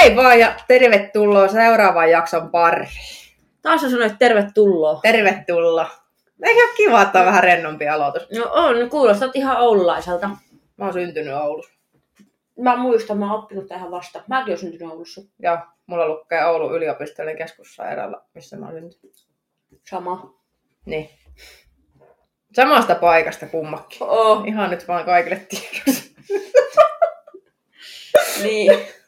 Hei vaan ja tervetuloa seuraavan jakson pariin. Taas sä sanoit tervetuloa. Tervetuloa. Eikö ole kiva, että on vähän rennompi aloitus? No on, kuulostat ihan oululaiselta. Mä oon syntynyt Oulussa. Mä muistan, mä oon oppinut tähän vasta. Mäkin oon syntynyt Oulussa. Ja mulla lukee Oulun yliopistollinen keskussairaala, missä mä oon syntynyt. Sama. Niin. Samasta paikasta kummakin. Oh, Ihan nyt vaan kaikille tiedoksi. niin.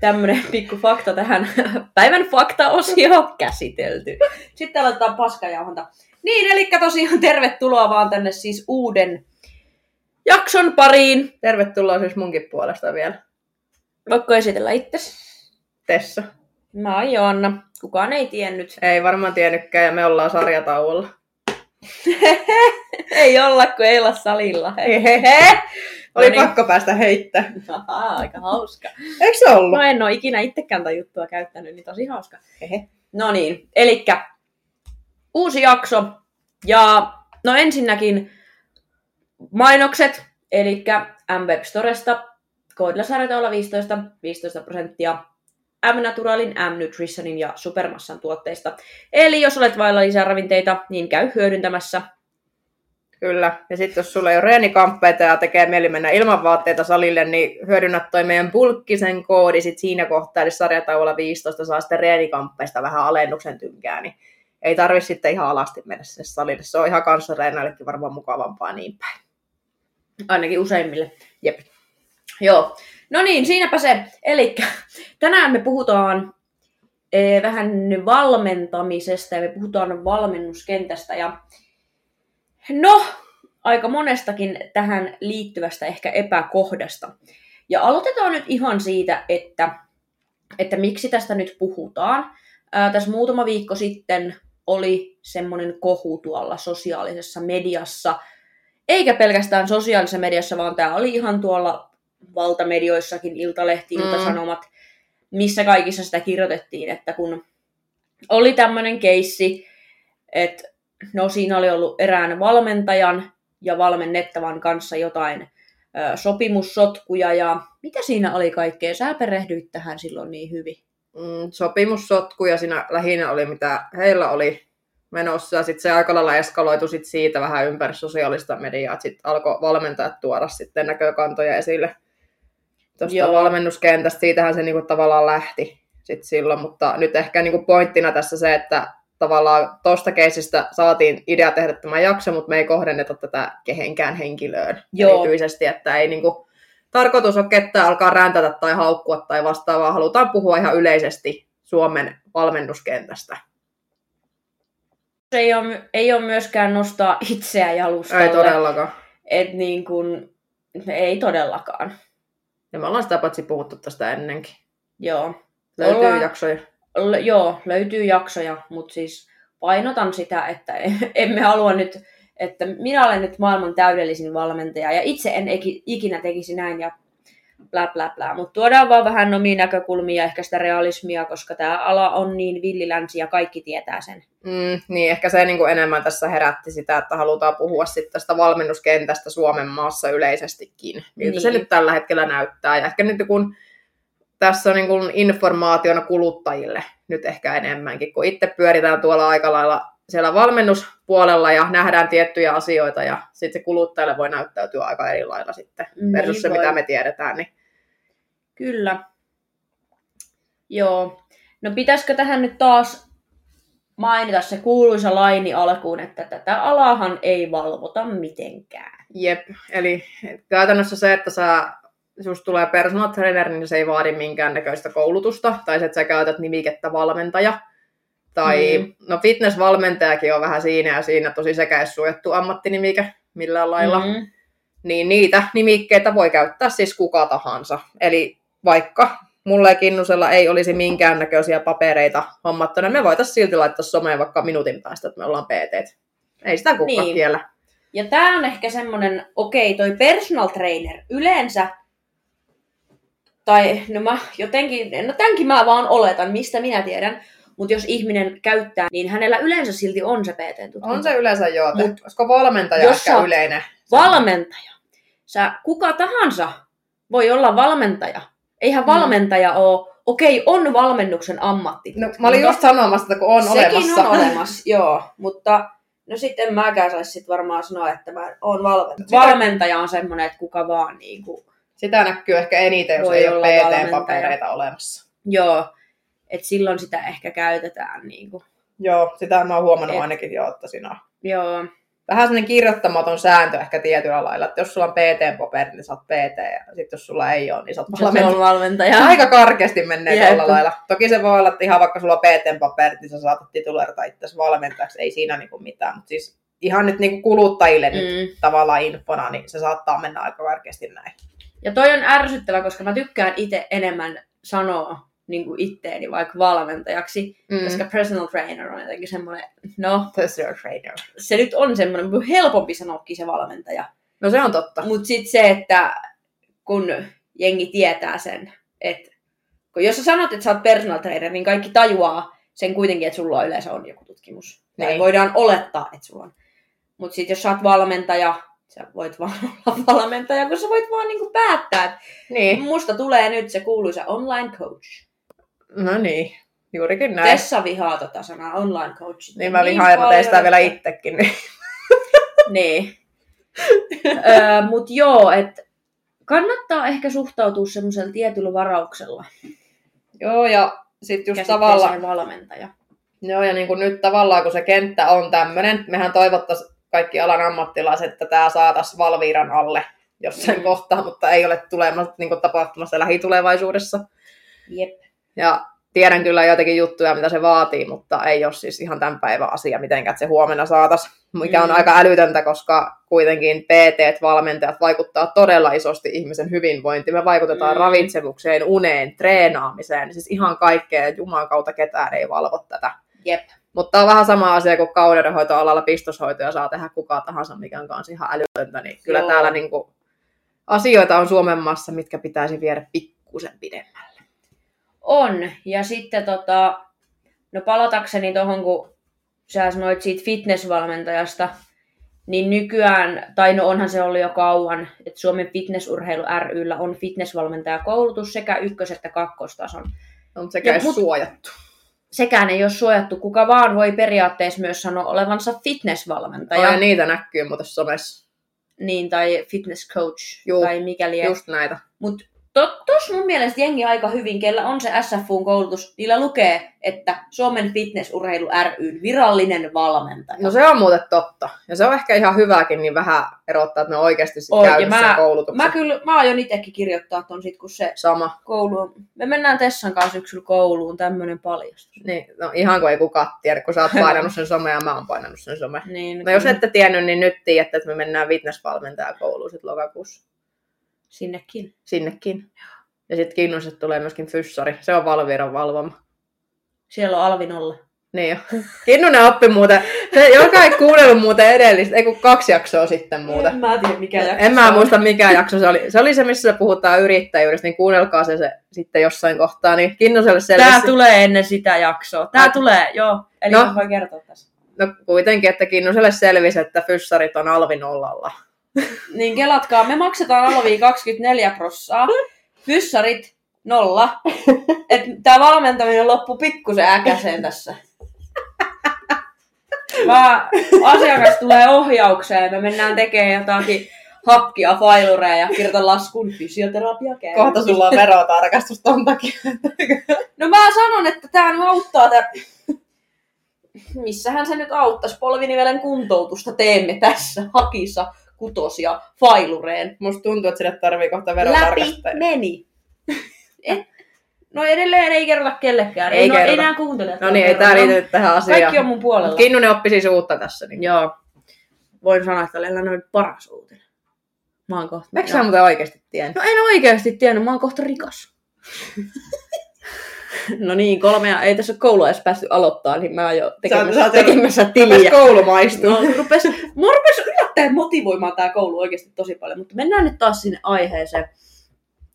Tämmönen pikku fakta tähän päivän fakta-osio käsitelty. Sitten aloitetaan paskajauhonta. Niin, eli tosiaan tervetuloa vaan tänne siis uuden jakson pariin. Tervetuloa siis munkin puolesta vielä. Voitko esitellä itsesi? Tessa. Mä oon Joanna. Kukaan ei tiennyt. Ei varmaan tiennytkään ja me ollaan sarjatauolla. ei olla, kun ei olla salilla. Hehehe. Oli No niin. pakko päästä heittää. Ahaa, aika hauska. Eikö se ollut? No en ole ikinä itsekään tätä juttua käyttänyt, niin tosi hauska. Hehe. No niin, eli uusi jakso. Ja no ensinnäkin mainokset, eli M-Web Storesta, koodilla sarjataula 15, 15 prosenttia M-Naturalin, M-Nutritionin ja Supermassan tuotteista. Eli jos olet vailla lisää ravinteita, niin käy hyödyntämässä. Kyllä. Ja sitten jos sulla ei ole reenikamppeita ja tekee mieli mennä ilman vaatteita salille, niin hyödynnät toi meidän bulkkisen koodi sit siinä kohtaa, eli sarjataululla 15 saa sitten reenikamppeista vähän alennuksen tynkää, niin ei tarvi sitten ihan alasti mennä sinne salille. Se on ihan kanssareenaillekin varmaan mukavampaa niin päin. Ainakin useimmille. Jep. Joo. No niin, siinäpä se. Eli tänään me puhutaan eh, vähän valmentamisesta ja me puhutaan valmennuskentästä. Ja no, aika monestakin tähän liittyvästä ehkä epäkohdasta. Ja aloitetaan nyt ihan siitä, että, että miksi tästä nyt puhutaan. Ää, tässä muutama viikko sitten oli semmoinen kohu tuolla sosiaalisessa mediassa, eikä pelkästään sosiaalisessa mediassa, vaan tämä oli ihan tuolla valtamedioissakin, Iltalehti, Mm. Iltasanomat, missä kaikissa sitä kirjoitettiin, että kun oli tämmöinen keissi, että no siinä oli ollut erään valmentajan ja valmennettavan kanssa jotain ö, sopimussotkuja ja mitä siinä oli kaikkea? Sä perehdyit tähän silloin niin hyvin. Mm, sopimussotku ja siinä lähinnä oli mitä heillä oli menossa. Ja sitten se aika lailla eskaloitu sit siitä vähän ympäri sosiaalista mediaa. Sitten alkoi valmentajat tuoda sitten näkökantoja esille tuosta valmennuskentästä. Siitähän se niinku tavallaan lähti sit silloin. Mutta nyt ehkä niinku pointtina tässä se, että tavallaan tuosta keisistä saatiin idea tehdä tämä jakso, mutta me ei kohdenneta tätä kehenkään henkilöön Joo. erityisesti, että ei niinku tarkoitus ole ketään alkaa räntätä tai haukkua tai vastaavaa. Halutaan puhua ihan yleisesti Suomen valmennuskentästä. Se ei ole, ei ole myöskään nostaa itseä jalustalle. Ei todellakaan. Et niin kuin, ei todellakaan. Ja me ollaan sitä paitsi puhuttu tästä ennenkin. Joo. Löytyy Ollaan- jaksoja. L- joo, löytyy jaksoja, mutta siis painotan sitä, että emme halua nyt, että minä olen nyt maailman täydellisin valmentaja ja itse en ikinä tekisi näin ja blä blä blä. Mutta tuodaan vaan vähän omia näkökulmia, ehkä sitä realismia, koska tämä ala on niin villilänsi ja kaikki tietää sen. Mm, niin, ehkä se niin kuin enemmän tässä herätti sitä, että halutaan puhua sitten tästä valmennuskentästä Suomen maassa yleisestikin. Miltä niin. se nyt tällä hetkellä näyttää. Ja ehkä nyt kun tässä on niin kuin informaationa kuluttajille nyt ehkä enemmänkin, kun itse pyöritään tuolla aika lailla siellä valmennuspuolella ja nähdään tiettyjä asioita ja sitten se kuluttajalle voi näyttäytyä aika eri lailla sitten versus Niin se, mitä me tiedetään. Niin Kyllä. Joo. No pitäisikö tähän nyt taas mainita se kuuluisa laini alkuun, että tätä alahan ei valvota mitenkään. Jep, eli käytännössä se, että sä, susta tulee personal trainer, niin se ei vaadi minkäännäköistä koulutusta, tai se, että sä käytät nimikettä valmentaja. Tai, Mm. no fitnessvalmentajakin on vähän siinä ja siinä tosi sekä suojattu ammattinimike millään lailla. Mm. Niin niitä nimikkeitä voi käyttää siis kuka tahansa. Eli vaikka mulla ja Kinnusella ei olisi minkäännäköisiä papereita hommattuna, me voitaisiin silti laittaa someen vaikka minuutin päästä, että me ollaan PT. Ei sitä kukaan Niin. kiellä. Ja tämä on ehkä semmonen, okei, toi personal trainer yleensä, tai no mä jotenkin, no tämänkin mä vaan oletan, mistä minä tiedän, mutta jos ihminen käyttää, niin hänellä yleensä silti on se PT-tutkinto. On se yleensä joo. Mut olisiko valmentaja jos ehkä yleinen? Valmentaja. Sä, kuka tahansa voi olla valmentaja. eihän Mm. valmentaja ole, okei, on valmennuksen ammatti. No, mä olin just sanomassa, että kun on Sekin olemassa. on olemassa, joo. Mutta no sitten mäkään saisi sit varmaan sanoa, että mä oon valmentaja. Sitä- Valmentaja on semmoinen, että kuka vaan niin kuin, Sitä näkyy ehkä eniten, jos ei ole PT-papereita olemassa. joo. Että silloin sitä ehkä käytetään niin kuin, Joo, sitä mä oon huomannut Et- ainakin jo, että siinä on joo. vähän semmoinen kirjoittamaton sääntö ehkä tietyllä lailla, että jos sulla on PT-paperi, niin sä oot PT, ja sitten jos sulla ei ole, niin sä oot valmentaja. on valmentaja. Aika karkeasti menee Jep. tuolla lailla. Toki se voi olla, että ihan vaikka sulla on PT-paperit, niin sä saatat titulerata itse valmentajaksi, ei siinä niinku mitään. Mutta siis ihan nyt niinku kuluttajille mm. nyt tavallaan infona, niin se saattaa mennä aika karkeasti näin. Ja toi on ärsyttävä, koska mä tykkään itse enemmän sanoa niin kuin itteeni vaikka valmentajaksi, mm. koska personal trainer on jotenkin semmoinen, no Personal trainer. se nyt on semmoinen helpompi sanoakin se valmentaja. No se on totta. Mutta sitten se, että kun jengi tietää sen, että kun jos sä sanot, että sä oot personal trainer, niin kaikki tajuaa sen kuitenkin, että sulla yleensä on joku tutkimus. Tai Niin. voidaan olettaa, että sulla on. Mutta sitten jos sä oot valmentaja, sä voit vaan olla valmentaja, kun sä voit vaan niinku päättää, että Niin. musta tulee nyt se kuuluisa online coach. No niin, juurikin näin. Tessa vihaa tota sanaa online coach. Niin mä vihaan, ja mä sitä vielä itsekin. Niin. Niin. öö, Mut joo, että kannattaa ehkä suhtautua semmoisella tietyllä varauksella Joo, ja sitten just tavallaan, valmentaja. joo, ja niin kuin nyt tavallaan, kun se kenttä on tämmöinen, mehän toivottaisiin kaikki alan ammattilaiset, että tämä saataisiin Valviiran alle jossain Mm. kohtaa, mutta ei ole tulemassa, niin kuin tapahtumassa lähitulevaisuudessa. Jep. Ja tiedän kyllä joitakin juttuja, mitä se vaatii, mutta ei ole siis ihan tämän päivän asia mitenkään, että se huomenna saatas, mikä on Mm. aika älytöntä, koska kuitenkin PT, valmentajat vaikuttaa todella isosti ihmisen hyvinvointiin. Me vaikutetaan Mm. ravitsemukseen, uneen, treenaamiseen, siis ihan kaikkea, Jumalan kautta ketään ei valvo tätä. Jep. Mutta on vähän sama asia kuin kauneudenhoitoalalla pistoshoitoja saa tehdä kuka tahansa, mikä on kanssa ihan älytöntä. Niin kyllä Joo. täällä niinku asioita on Suomen maassa, mitkä pitäisi viedä pikkusen pidemmälle. On. Ja sitten tota, no palatakseni tuohon, kun sä sanoit siitä fitnessvalmentajasta, niin nykyään, tai no onhan se ollut jo kauan, että Suomen fitnessurheilu ryllä on fitnessvalmentajakoulutus sekä ykkös- että kakkostason. On sekä Ja mut- suojattu. Sekään ei ole suojattu, kuka vaan voi periaatteessa myös sanoa olevansa fitnessvalmentaja. Ja niitä näkyy muuten somessa. niin, tai fitness coach, Juu, tai mikäli. Just näitä. Mutta tos mun mielestä jengi aika hyvin, kellä on se SFUn-koulutus, niillä lukee, että Suomen fitnessurheilu ryn virallinen valmentaja. No se on muuten totta. Ja se on ehkä ihan hyväkin, niin vähän erottaa, että ne oikeasti sit On, ja käynyt mä- sen koulutuksen. Mä kyllä, mä aion itsekin kirjoittaa ton sit, kun se Sama. koulu on. Me mennään Tessan kanssa syksyllä kouluun, tämmönen paljastus. Niin, no ihan kuin ei kukaan tiedä, kun sä oot painanut sen somea ja mä oon painanut sen somea. Niin, No jos ette tiennyt, niin nyt tiedätte, että me mennään fitnessvalmentajakouluun sit lokakuussa. Sinnekin. Sinnekin. Ja sitten Kinnuset tulee myöskin fyssari. Se on Valviran valvoma. Siellä on Alvin olla. Niin jo. Kinnunen oppi muuten. Se, joka ei kuunnellut muuten edellistä, ei kun kaksi jaksoa sitten muuten. En mä tiedä mikä jakso En mä on. muista mikä jakso se oli. Se oli se, missä puhutaan yrittäjyydestä, niin kuunnelkaa se, se sitten jossain kohtaa. Niin Kinnuselle selvisi. Tää tulee ennen sitä jaksoa. Tää Ai- tulee, joo. Eli No. voi kertoa tässä. No kuitenkin, että Kinnuselle selvisi, että fyssarit on alvin nollalla. Niin kelatkaa, me maksetaan alvia 24 prossaa, fyssarit nolla. Et tää valmentaminen loppu pikkusen äkäseen tässä. Vaan asiakas tulee ohjaukseen, me mennään tekemään jotakin hakkia, failureja ja kirjoitan laskun fysioterapia käy. Kohta sulla on verotarkastus ton takia. No mä sanon, että tää nyt auttaa tää... Missähän se nyt auttaisi? Polvinivelen kuntoutusta teemme tässä hakissa kutosia failureen. Musta tuntuu, että sille tarvii kohta Läpi verotarkastaja. meni. Et, no edelleen ei kerrota kellekään. Ei Ei, no, ei kerrota. nää kuuntele. No niin, ei tää liity tähän asiaan. Kaikki on mun puolella. Kinnunen oppi siis uutta tässä. Niin. Joo. Voin sanoa, että olen noin paras uutinen. Mä oon kohta... Eikö sä muuten oikeasti tiennyt? No en oikeasti tiennyt, mä oon kohta rikas. no niin, kolmea, ei tässä ole koulua edes päästy aloittaa, niin mä oon jo tekemässä, sä oot- tekemässä Rupes tiliä. koulu maistuu. No, rupes, mua rupes yllättäen motivoimaan tää koulu oikeasti tosi paljon, mutta mennään nyt taas sinne aiheeseen.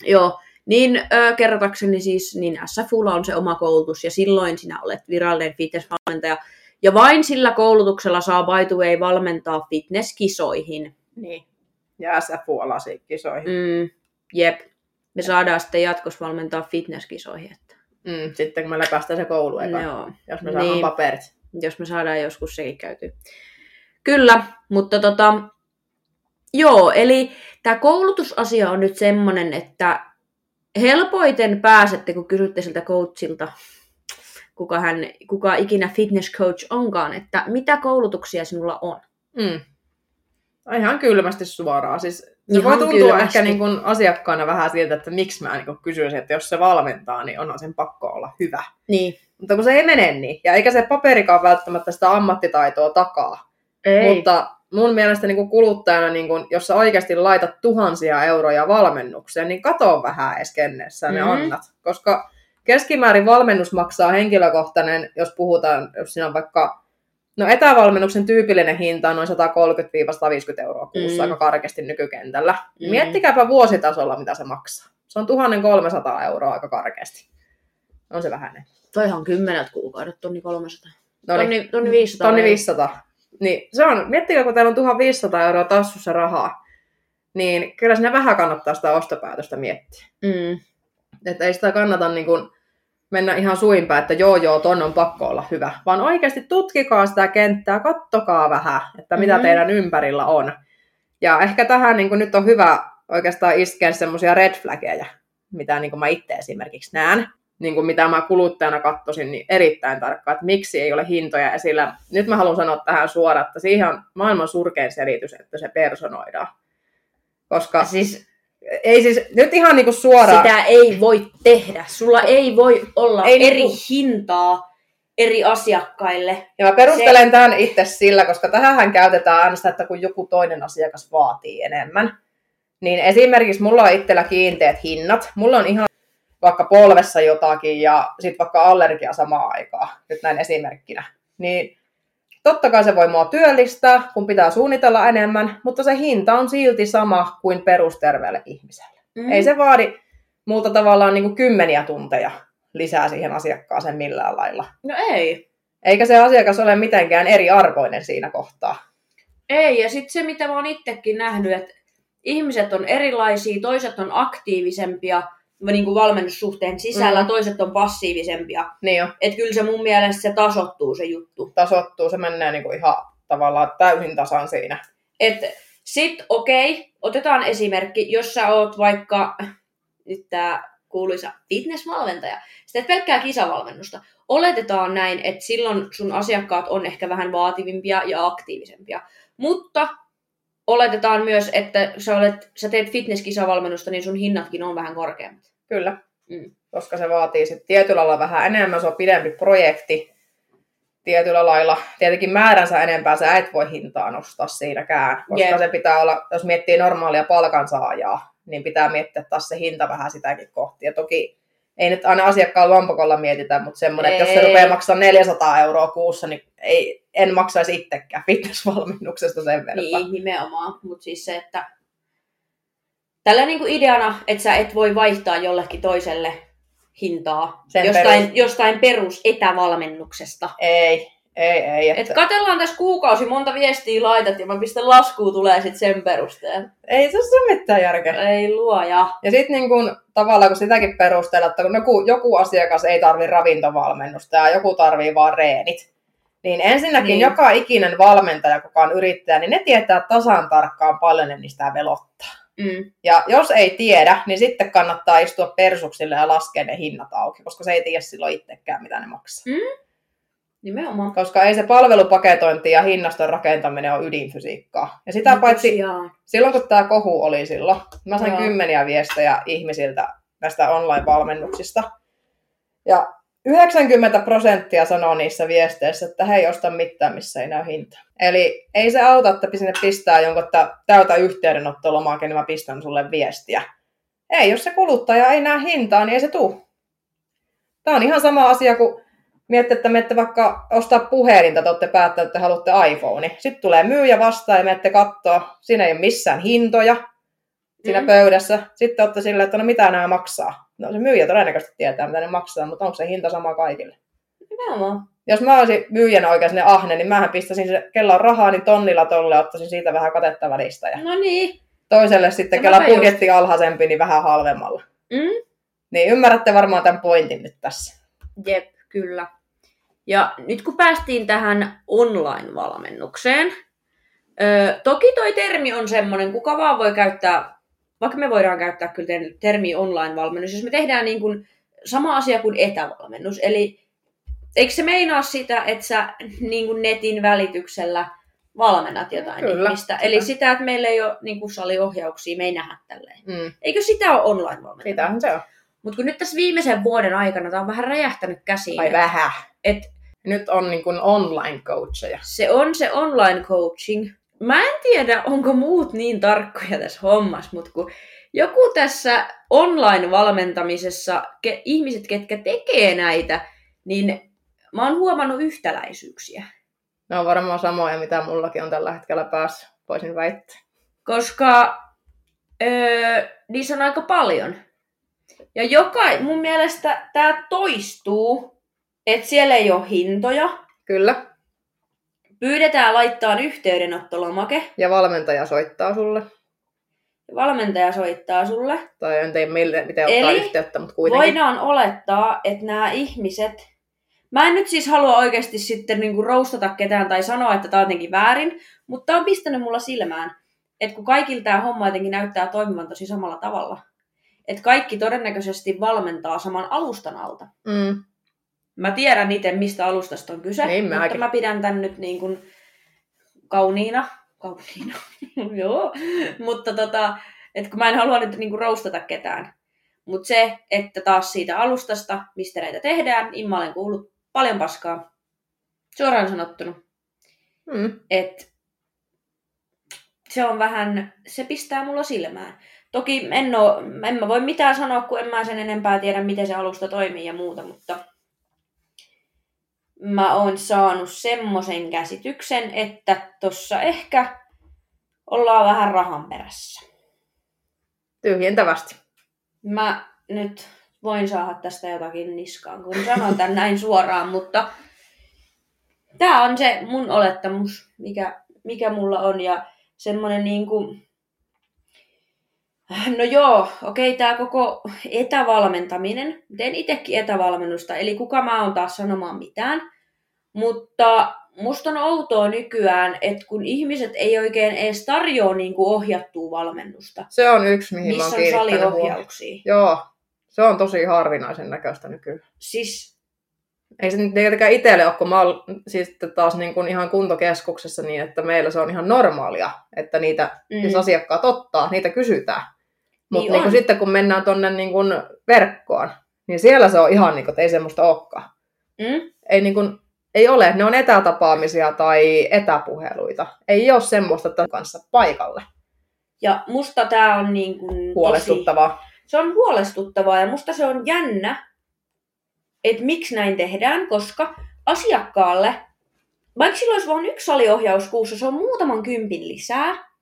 Joo, niin ö, kerrotakseni siis, niin SFUlla on se oma koulutus ja silloin sinä olet virallinen fitnessvalmentaja. Ja vain sillä koulutuksella saa by the way valmentaa fitnesskisoihin. Niin. Ja SFU-alasiin kisoihin. Mm, jep. Me saadaan sitten jatkossa valmentaa fitnesskisoihin. Että... Mm, sitten kun me läpäistään se koulu eka, Joo. jos me saadaan Niin. paperit. jos me saadaan joskus sekin käytyä. Kyllä, mutta tota, joo, eli tämä koulutusasia on nyt semmoinen, että helpoiten pääsette, kun kysytte siltä coachilta, kuka, hän, kuka ikinä fitness coach onkaan, että mitä koulutuksia sinulla on. Mm. Ihan kylmästi suoraan. Siis se Ihan voi tuntua kylmästi. ehkä niin kuin asiakkaana vähän siltä, että miksi mä niin kysyisin, että jos se valmentaa, niin onhan sen pakko olla hyvä. Niin. Mutta kun se ei mene niin, ja eikä se paperikaan välttämättä sitä ammattitaitoa takaa. Ei. Mutta mun mielestä niin kuin kuluttajana, niin kuin, jos sä oikeasti laitat tuhansia euroja valmennukseen, niin kato vähän edes kenneessä ne Mhm. annat. Koska keskimäärin valmennus maksaa henkilökohtainen, jos puhutaan, jos siinä on vaikka, no etävalmennuksen tyypillinen hinta on noin 130-150 euroa kuussa Mm. aika karkeasti nykykentällä. Mm. Miettikääpä vuositasolla, mitä se maksaa. Se on 1300 euroa aika karkeasti. On se vähäinen. Toihan on kymmenet kuukaudet, tonni 300. No niin. Tonni, tonni 500. Tonni vai? 500. Niin, se on, miettikää, kun teillä on 1500 euroa tassussa rahaa, niin kyllä sinne vähän kannattaa sitä ostopäätöstä miettiä. Mm. Että ei sitä kannata niin kuin mennä ihan suinpäin, että joo joo, ton on pakko olla hyvä. Vaan oikeasti tutkikaa sitä kenttää, kattokaa vähän, että mitä Mhm. teidän ympärillä on. Ja ehkä tähän niin nyt on hyvä oikeastaan iskeä semmoisia red flaggeja, mitä niin kuin mä itse esimerkiksi näen. Niin kuin mitä mä kuluttajana katsoisin niin erittäin tarkkaan, että miksi ei ole hintoja esillä. Nyt mä haluan sanoa tähän suoraan, että siihen on maailman surkein selitys, että se personoidaan. Koska Siis ei siis, nyt ihan niin kuin suoraan. Sitä ei voi tehdä. Sulla ei voi olla Ei ei eri niinku- hintaa eri asiakkaille. Ja mä perustelen tämän itse sillä, koska tähän käytetään aina sitä, että kun joku toinen asiakas vaatii enemmän. Niin esimerkiksi mulla on itsellä kiinteät hinnat. Mulla on ihan vaikka polvessa jotakin ja sitten vaikka allergia samaan aikaan, nyt näin esimerkkinä. Niin totta kai se voi mua työllistää, kun pitää suunnitella enemmän, mutta se hinta on silti sama kuin perusterveelle ihmiselle. Mm. Ei se vaadi multa tavallaan niin kuin kymmeniä tunteja lisää siihen asiakkaaseen millään lailla. No ei. Eikä se asiakas ole mitenkään eriarvoinen siinä kohtaa. Ei, ja sitten se, mitä mä oon itsekin nähnyt, että ihmiset on erilaisia, toiset on aktiivisempia niin kuin valmennussuhteen sisällä, Mm. toiset on passiivisempia. Niin jo, Että kyllä se mun mielestä se tasottuu se juttu. tasottuu, se menee niin kuin ihan tavallaan täysin tasan siinä. Että sit okei, otetaan esimerkki, jos sä oot vaikka, nyt tää kuuluisa fitnessvalmentaja, sä teet pelkkää kisavalmennusta. Oletetaan näin, että silloin sun asiakkaat on ehkä vähän vaativimpia ja aktiivisempia. Mutta oletetaan myös, että sä, olet, sä teet fitnesskisavalmennusta, niin sun hinnatkin on vähän korkeammat. Kyllä. Mm. Koska se vaatii sitten tietyllä lailla vähän enemmän, se on pidempi projekti. Tietyllä lailla, tietenkin määränsä enempää sä et voi hintaa nostaa siinäkään, koska Jep. se pitää olla, jos miettii normaalia palkansaajaa, niin pitää miettiä taas se hinta vähän sitäkin kohti. Ja toki ei nyt aina asiakkaan lompakolla mietitä, mutta semmoinen, että jos se rupeaa maksaa 400 euroa kuussa, niin ei, en maksaisi itsekään fitnessvalmennuksesta sen verran. Niin, nimenomaan. Mutta siis se, että tällä niinku ideana, että sä et voi vaihtaa jollekin toiselle hintaa Sen jostain, perus- jostain perus etävalmennuksesta. Ei, ei, ei. Et Että, katellaan tässä kuukausi, monta viestiä laitat ja mä pistän laskuun tulee sit sen perusteella. ei se ole mitään järkeä. Ei luoja. Ja sitten niin kun, tavallaan kun sitäkin perusteella, että kun joku, joku asiakas ei tarvi ravintovalmennusta ja joku tarvii vaan reenit, niin ensinnäkin Niin. niin. joka ikinen valmentaja, kuka on yrittäjä, niin ne tietää tasan tarkkaan paljon ne niistä velottaa. Mm. Ja jos ei tiedä, niin sitten kannattaa istua persuksille ja laskea ne hinnat auki, koska se ei tiedä silloin itsekään, mitä ne maksaa. Nimenomaan. Koska ei se palvelupaketointi ja hinnaston rakentaminen ole ydinfysiikkaa. Ja sitä No paitsi tosiaan. silloin kun tämä kohu oli silloin, mä sain Joo. kymmeniä viestejä ihmisiltä näistä online-valmennuksista. Ja 90 prosenttia sanoo niissä viesteissä, että he ei osta mitään, missä ei näy hinta. Eli ei se auta, että sinne pistää jonkun, että täytä yhteydenottolomake, niin mä pistän sulle viestiä. Ei, jos se kuluttaja ei näe hintaa, niin ei se tuu. Tämä on ihan sama asia kuin miettii, että menette vaikka ostaa puhelinta, te olette päättäneet, että haluatte iPhone. Sitten tulee myyjä vastaan ja menette katsoa. Siinä ei ole missään hintoja siinä mm. pöydässä. Sitten olette silleen, että no mitä nämä maksaa. No se myyjä todennäköisesti tietää, mitä ne maksaa, mutta onko se hinta sama kaikille? Nimenomaan. Jos mä olisin myyjänä oikein sinne ahne, niin mähän pistäisin se, kella on rahaa, niin tonnilla tolle, ottaisin siitä vähän katetta välistä. Ja No niin. toiselle sitten, No kella mäpä just- budjetti alhaisempi, niin vähän halvemmalla. Mm? Niin ymmärrätte varmaan tämän pointin nyt tässä. Jep, kyllä. Ja nyt kun päästiin tähän online-valmennukseen, ö, toki toi termi on semmoinen, kuka vaan voi käyttää, vaikka me voidaan käyttää kyllä ter- termi online-valmennus, jos me tehdään niin kuin sama asia kuin etävalmennus, eli eikö se meinaa sitä, että sä niin kuin netin välityksellä valmennat jotain Kyllä, ihmistä. sitä. Eli sitä, että meillä ei ole niin kuin saliohjauksia, me ei nähdä tälleen. Mm. Eikö sitä ole online-valmennus? Sitähän se on. Mutta kun nyt tässä viimeisen vuoden aikana tämä on vähän räjähtänyt käsiin. Tai vähän. Et Nyt on niin kuin online coacheja. se on se online coaching. Mä en tiedä, onko muut niin tarkkoja tässä hommassa, mutta kun joku tässä online-valmentamisessa, ke, ihmiset, ketkä tekee näitä, niin mä oon huomannut yhtäläisyyksiä. Ne on varmaan samoja, mitä mullakin on tällä hetkellä päässä, voisin väittää. Koska öö, niissä on aika paljon. Ja joka, mun mielestä tämä toistuu, että siellä ei ole hintoja. Kyllä. Pyydetään laittaa yhteydenottolomake. Ja valmentaja soittaa sulle. Valmentaja soittaa sulle. Tai en tiedä mille, miten ottaa Eli yhteyttä, mutta kuitenkin. Voidaan olettaa, että nämä ihmiset... Mä en nyt siis halua oikeasti sitten niinku roustata ketään tai sanoa, että tämä on jotenkin väärin, mutta on pistänyt mulla silmään, että kun kaikilla tämä homma jotenkin näyttää toimivan tosi samalla tavalla. Että kaikki todennäköisesti valmentaa saman alustan alta. Mm. Mä tiedän itse, mistä alustasta on kyse, Niin, mutta mäkin. mä pidän tän nyt niin kuin kauniina. Kauniina, joo. Mutta tota, että kun mä en halua nyt niin kuin roustata ketään. Mutta se, että taas siitä alustasta, mistä näitä tehdään, niin mä olen kuullut paljon paskaa. Suoraan sanottuna. Mm. Että se on vähän, se pistää mulla silmään. Toki en, oo, en mä voi mitään sanoa, kun en mä sen enempää tiedä, miten se alusta toimii ja muuta, mutta mä oon saanut semmoisen käsityksen, että tossa ehkä ollaan vähän rahan perässä. Tyhjentävästi. Mä nyt voin saada tästä jotakin niskaan, kun sanon tän näin suoraan, mutta tämä on se mun olettamus, mikä, mikä mulla on. Ja semmonen niinku... No joo, okei, tämä koko etävalmentaminen. Teen itsekin etävalmennusta, eli kuka mä oon taas sanomaan mitään. Mutta musta on outoa nykyään, että kun ihmiset ei oikein edes tarjoa niinku ohjattua valmennusta, Se on yksi, mihin missä on huomioon. saliohjauksia. Joo, se on tosi harvinaisen näköistä nykyään. Siis Ei se nyt tietenkään itselle ole, kun mä oon siis sitten taas niin kuin ihan kuntokeskuksessa niin, että meillä se on ihan normaalia, että niitä Mm. mm. siis asiakkaat ottaa, niitä kysytään. Mutta Niin niin niin sitten kun mennään tuonne niin kuin verkkoon, niin siellä se on ihan niin kuin, että ei semmoista olekaan. Mm? Ei, niin kuin, ei ole, ne on etätapaamisia tai etäpuheluita. Ei ole semmoista että kanssa paikalle. Ja musta tää on niin kuin tosi, Huolestuttavaa. se on huolestuttavaa ja musta se on jännä, että miksi näin tehdään, koska asiakkaalle, vaikka sillä olisi vain yksi saliohjaus kuussa, se on muutaman kympin lisää.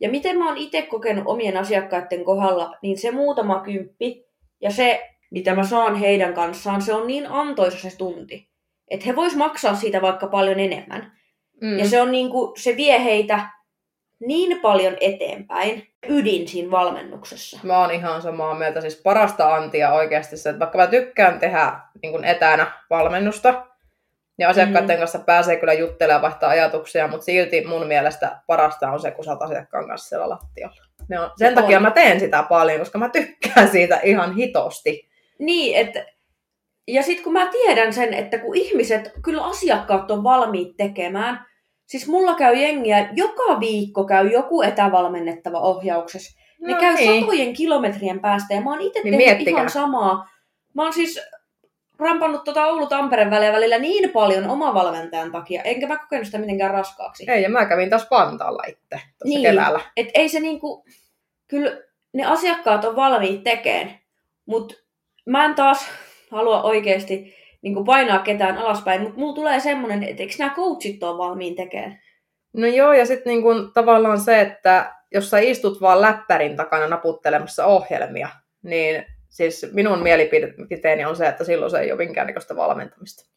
Ja miten mä oon itse kokenut omien asiakkaiden kohdalla, niin se muutama kymppi ja se, mitä mä saan heidän kanssaan, se on niin antoisa se tunti. Että he vois maksaa siitä vaikka paljon enemmän. Mm. Ja se, on niinku, se vie heitä niin paljon eteenpäin ydin siinä valmennuksessa. Mä oon ihan samaa mieltä. Siis parasta antia oikeasti se, että vaikka mä tykkään tehdä niin kuin etänä valmennusta, ja asiakkaiden Mm. kanssa pääsee kyllä juttelemaan vaihtaa ajatuksia, mutta silti mun mielestä parasta on se, kun sä oot asiakkaan kanssa siellä lattialla. Ne on, sen On. takia mä teen sitä paljon, koska mä tykkään siitä ihan hitosti. Niin, että ja sitten kun mä tiedän sen, että kun ihmiset, kyllä asiakkaat on valmiit tekemään, siis mulla käy jengiä, joka viikko käy joku etävalmennettava ohjauksessa. Ne No käy niin. satojen kilometrien päästä ja mä oon itse Niin tehnyt miettikää. ihan samaa. Mä oon siis rampannut tota Oulu-Tampereen väliä välillä niin paljon omavalmentajan takia, enkä mä kokenut sitä mitenkään raskaaksi. Ei, ja mä kävin taas Pantaalla itse tuossa Niin. keväällä. Et ei se niinku, kyllä ne asiakkaat on valmiit tekemään, mutta mä en taas halua oikeasti niinku painaa ketään alaspäin, mutta mulla tulee semmoinen, että eikö nämä coachit ole valmiin tekemään? No joo, ja sitten niin kun, tavallaan se, että jos sä istut vaan läppärin takana naputtelemassa ohjelmia, niin siis minun mielipiteeni on se, että silloin se ei ole minkäännäköistä valmentamista.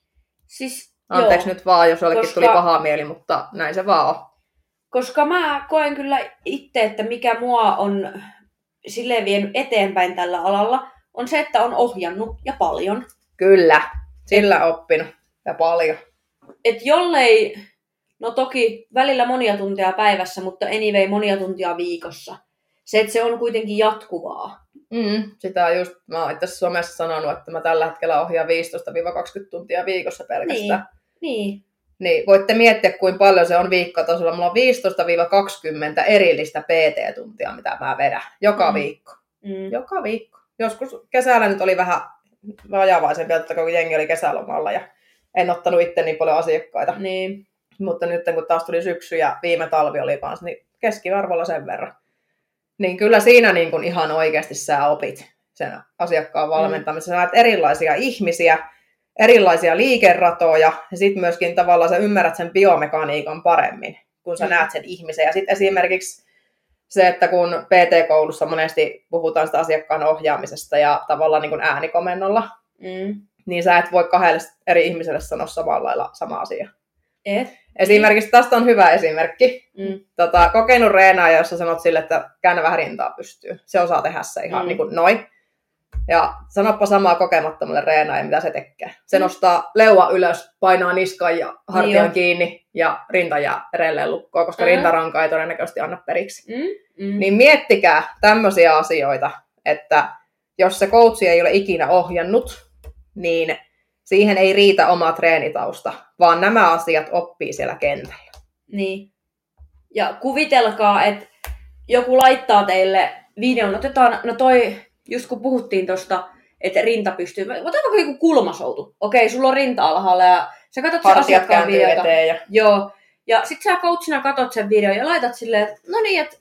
Siis, Anteeksi joo, nyt vaan, jos jollekin koska- tuli paha mieli, mutta näin se vaan on. koska mä koen kyllä itse, että mikä mua on silleen vienyt eteenpäin tällä alalla, on se, että on ohjannut ja paljon. Kyllä, sillä oppinut ja paljon. Et jollei, no toki välillä monia tunteja päivässä, mutta anyway monia tuntia viikossa. Se, että se on kuitenkin jatkuvaa. Mm, sitä on just, mä oon itse somessa sanonut, että mä tällä hetkellä ohjaan 15-20 tuntia viikossa pelkästään. Niin. Niin voitte miettiä, kuinka paljon se on viikkotasolla. Mulla on 15-20 erillistä PT-tuntia, mitä mä vedän. Joka Mm. viikko. Mm. Joka viikko. Joskus kesällä nyt oli vähän vajavaisempi, että kun jengi oli kesälomalla ja en ottanut itse niin paljon asiakkaita. Niin. Mutta nyt kun taas tuli syksy ja viime talvi oli kanssa, niin keskiarvolla sen verran. Niin kyllä siinä niin kuin ihan oikeasti sä opit sen asiakkaan valmentamisen. Sä näet erilaisia ihmisiä, erilaisia liikeratoja ja sitten myöskin tavallaan sä ymmärrät sen biomekaniikan paremmin, kun sä Mm. näet sen ihmisen. Ja sitten esimerkiksi se, että kun PT-koulussa monesti puhutaan sitä asiakkaan ohjaamisesta ja tavallaan niin kuin äänikomennolla, Mm. niin sä et voi kahdelle eri ihmiselle sanoa samalla lailla sama asia. Et. Esimerkiksi tästä on hyvä esimerkki. Mm. Tota, kokenut reenaaja, jossa sanot sille, että käännä vähän rintaa pystyy. Se osaa tehdä se ihan mm. niin kuin noin. Ja sanoppa samaa kokemattomalle reenaaja, mitä se tekee. Se Mm. nostaa leua ylös, painaa niskan ja hartian joo. kiinni ja rinta jää edelleen lukkoon, koska Mm. rintaranka ei todennäköisesti anna periksi. Mm. Mm. Niin miettikää tämmöisiä asioita, että jos se coachi ei ole ikinä ohjannut, niin siihen ei riitä oma treenitausta, vaan nämä asiat oppii siellä kentällä. Niin. Ja kuvitelkaa, että joku laittaa teille videon, otetaan, no toi, just kun puhuttiin tosta, että rinta pystyy, otetaan vaikka joku kulmasoutu. Okei, sulla on rinta alhaalla ja sä katsot sen asiakkaan videota. eteen ja Joo. Ja sit sä coachina katot sen videon ja laitat silleen, että no niin, että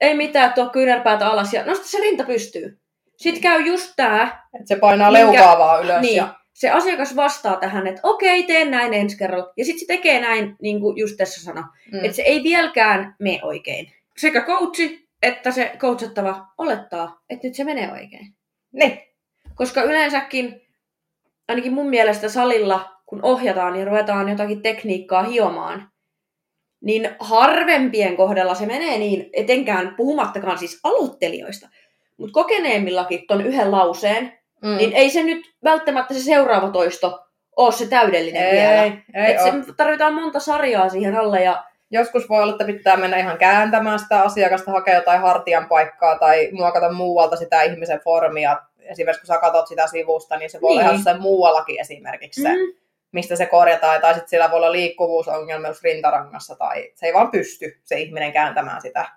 ei mitään, tuo kyynärpäätä alas ja nosta se rinta pystyy. Sitten käy just tää, että se painaa Minkä- leukaa vaan ylös. niin, Ja, se asiakas vastaa tähän, että okei, teen näin ensi kerralla. Ja sitten se tekee näin, niin kuin just tässä sanoi. mm, Että se ei vieläkään mene oikein. Sekä coachi että se coachattava olettaa, että nyt se menee oikein. niin, Koska yleensäkin, ainakin mun mielestä salilla, kun ohjataan ja ruvetaan jotakin tekniikkaa hiomaan, niin harvempien kohdalla se menee niin, etenkään puhumattakaan siis aloittelijoista, mutta kokeneemmillakin ton yhden lauseen, mm. niin ei se nyt välttämättä se seuraava toisto ole se täydellinen vielä. ei, ei Et se tarvitaan monta sarjaa siihen alle ja Joskus voi olla, että pitää mennä ihan kääntämään sitä asiakasta, hakea jotain hartian paikkaa tai muokata muualta sitä ihmisen formia. Esimerkiksi kun sä katsot sitä sivusta, niin se voi olla Niin. ihan jossain muuallakin esimerkiksi se, mm, mistä se korjataan. Tai sitten sillä voi olla liikkuvuusongelma just rintarangassa tai se ei vaan pysty se ihminen kääntämään sitä.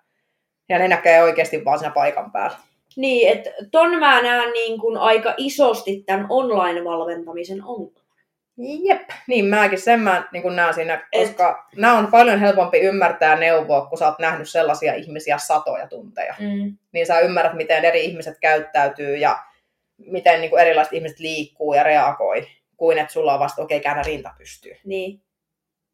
Ja ne näkee oikeasti vaan siinä paikan päällä. Niin, että ton mä näen niin kuin aika isosti tämän online-valmentamisen on. Jep, niin mäkin sen mä niin näen siinä, koska Et... nämä on paljon helpompi ymmärtää ja neuvoa, kun sä oot nähnyt sellaisia ihmisiä satoja tunteja. Mm. Niin sä ymmärrät, miten eri ihmiset käyttäytyy ja miten niin kuin erilaiset ihmiset liikkuu ja reagoi, kuin että sulla on vasta, okei, okay, käännä rinta pystyy. Niin,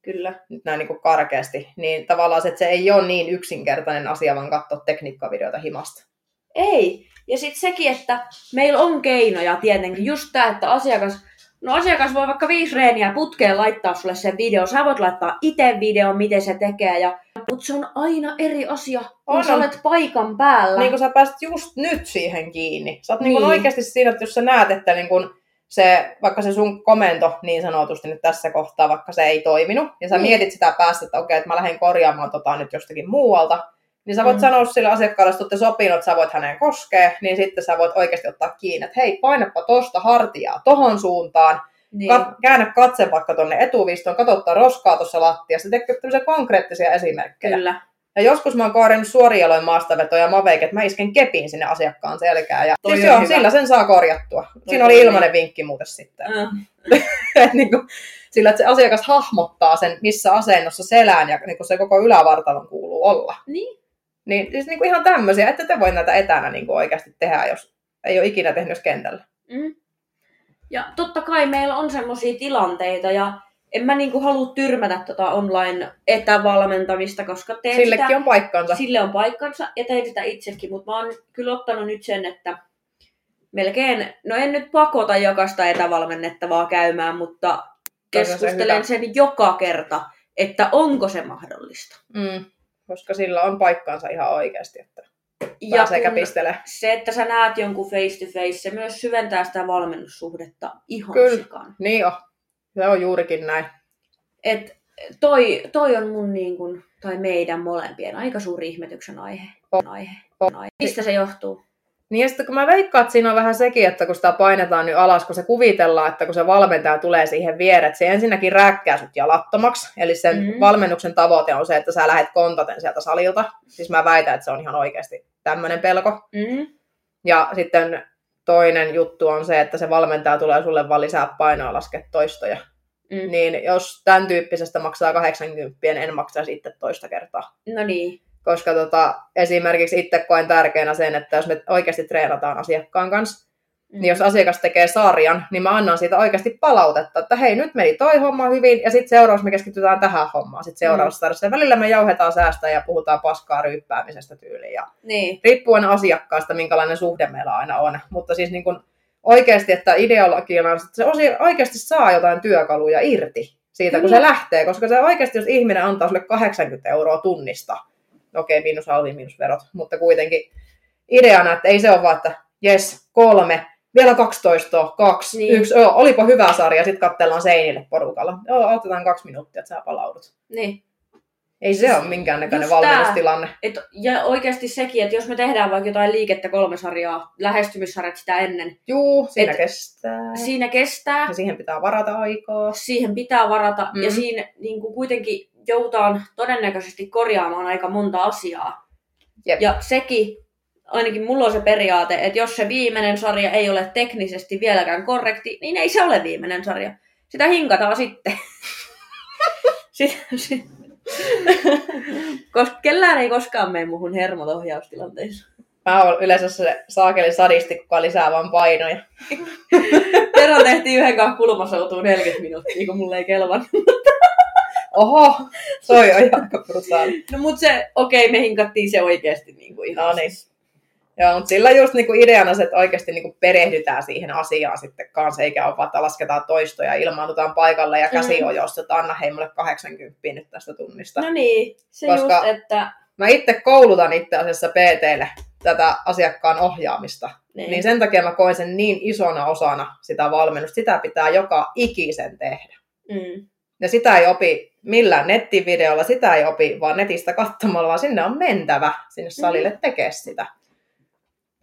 kyllä. Nyt näin niin kuin karkeasti. Niin tavallaan se, että se ei ole niin yksinkertainen asia, vaan katsoa tekniikkavideota himasta. Ei. Ja sitten sekin, että meillä on keinoja tietenkin. Just tämä, että asiakas, no asiakas voi vaikka viisi reeniä putkeen laittaa sulle sen video. Sä voit laittaa itse videon, miten se tekee. Ja, mutta se on aina eri asia, kun On, sä olet paikan päällä. Niin kun sä pääset just nyt siihen kiinni. Sä oot niin. Niin oikeasti siinä, että jos sä näet, että niin kun se, vaikka se sun komento niin sanotusti nyt tässä kohtaa, vaikka se ei toiminut, ja sä Niin. mietit sitä päästä, että okei, että mä lähden korjaamaan tota nyt jostakin muualta, niin sä voit Mm. sanoa sille asiakkaalle, että olette sopinut, että sä voit häneen koskea, niin sitten sä voit oikeasti ottaa kiinni, että hei, painapa tosta hartiaa tohon suuntaan, niin. Kat, käännä katse vaikka tonne etuvistoon, katsottaa roskaa tuossa lattiassa, tekee tämmöisiä konkreettisia esimerkkejä. Kyllä. Ja joskus mä oon korjannut suorin jaloin maastavetoja ja että mä isken kepin sinne asiakkaan selkään. Ja Toi siis joo, hyvä. sillä sen saa korjattua. Siinä on oli niin. ilmainen vinkki muuten sitten. Mm. Et niin kuin, sillä, että se asiakas hahmottaa sen, missä asennossa selään ja niin kuin se koko ylävartalon kuuluu olla. Niin. Niin siis niin kuin ihan tämmöisiä, että te voi näitä etänä niin kuin oikeasti tehdä, jos ei ole ikinä tehnyt kentällä. Mm. Ja totta kai meillä on semmoisia tilanteita ja en mä niinku halua tyrmätä tota online etävalmentamista, koska teen Sillekin sitä, on paikkansa. sille on paikkansa ja teen sitä itsekin, mutta mä oon kyllä ottanut nyt sen, että melkein, no en nyt pakota jokaista etävalmennettavaa käymään, mutta keskustelen sen joka kerta, että onko se mahdollista. Mm. Koska sillä on paikkansa ihan oikeasti. Että Ja pääsee kun käpistelemään. se, että sä näet jonkun face to face, se myös syventää sitä valmennussuhdetta ihan Kyllä. sikan. Niin on. Se on juurikin näin. Et toi, toi on mun niin kun, tai meidän molempien aika suuri ihmetyksen aihe. On. aihe. On. aihe. Mistä se johtuu? Niin ja sitten kun mä veikkaan, että siinä on vähän sekin, että kun sitä painetaan nyt alas, kun se kuvitellaan, että kun se valmentaja tulee siihen viereen, että se ensinnäkin rääkkää sut jalattomaksi. Eli sen Mhm. mm. valmennuksen tavoite on se, että sä lähdet kontaten sieltä salilta. Siis mä väitän, että se on ihan oikeasti tämmöinen pelko. Mm. Ja sitten toinen juttu on se, että se valmentaja tulee sulle vaan lisää painoa laskea toistoja. Mm. Niin jos tämän tyyppisestä maksaa 80, en maksaisi itse toista kertaa. No niin. Koska tota, esimerkiksi itse koen tärkeänä sen, että jos me oikeasti treenataan asiakkaan kanssa, Mm. niin jos asiakas tekee sarjan, niin mä annan siitä oikeasti palautetta, että hei, nyt meni toi homma hyvin, ja sitten seuraavaksi me keskitytään tähän hommaan. Sitten seuraavassa sarjassa. Ja välillä me jauhetaan säästä ja puhutaan paskaa ryyppäämisestä tyyliin. Ja Niin. riippuen asiakkaasta, minkälainen suhde meillä aina on. Mutta siis niin kun oikeasti, että ideologiana on, että se oikeasti saa jotain työkaluja irti siitä, kun se lähtee. Koska se oikeasti, jos ihminen antaa sulle 80 euroa tunnista, okei, miinus alvi, miinus verot, mutta kuitenkin ideana, että ei se ole vaan, että jes, kolme, vielä 12, kaksi, Niin. yksi, joo, olipa hyvä sarja, sitten katsellaan seinille porukalla. Joo, otetaan kaksi minuuttia, että sä palaudut. niin. Ei se ole minkäännäköinen valmennustilanne. Et, ja oikeasti sekin, että jos me tehdään vaikka jotain liikettä kolme sarjaa, lähestymissarjat sitä ennen, Juu, siinä Et- kestää. siinä kestää, Ja siihen pitää varata aikaa. siihen pitää varata, Mm. ja siinä niin kuin kuitenkin joudutaan todennäköisesti korjaamaan aika monta asiaa. Jep. Ja sekin, ainakin mulla on se periaate, että jos se viimeinen sarja ei ole teknisesti vieläkään korrekti, niin ei se ole viimeinen sarja. Sitä hinkataan sitten. Sitten, sit. Koska kellään ei koskaan mene muhun hermot ohjaustilanteissa. Mä oon yleensä se saakeli sadisti, kuka lisää vaan painoja. Kerran tehtiin yhden kanssa kulmasoutuun 40 minuuttia, kun mulle ei kelvannut. Oho, toi on aika brutaali. No mut se, okei, me hinkattiin se oikeesti niin kuin ihan. No niin. Joo, mutta sillä just niinku ideana se, että oikeasti niinku perehdytään siihen asiaan sitten kanssa, eikä ole vaan, että lasketaan toistoja, ilmaannutaan paikalle ja käsi Mm. on jos, että anna hei mulle 80 nyt tästä tunnista. No niin, se Koska- just, että... Mä itse koulutan itse asiassa PTlle tätä asiakkaan ohjaamista. Niin. Niin sen takia mä koen sen niin isona osana sitä valmennusta. Sitä pitää joka ikisen tehdä. Mm. Ja sitä ei opi millään nettivideolla, sitä ei opi vaan netistä katsomalla, vaan sinne on mentävä sinne salille mm. tekemään sitä.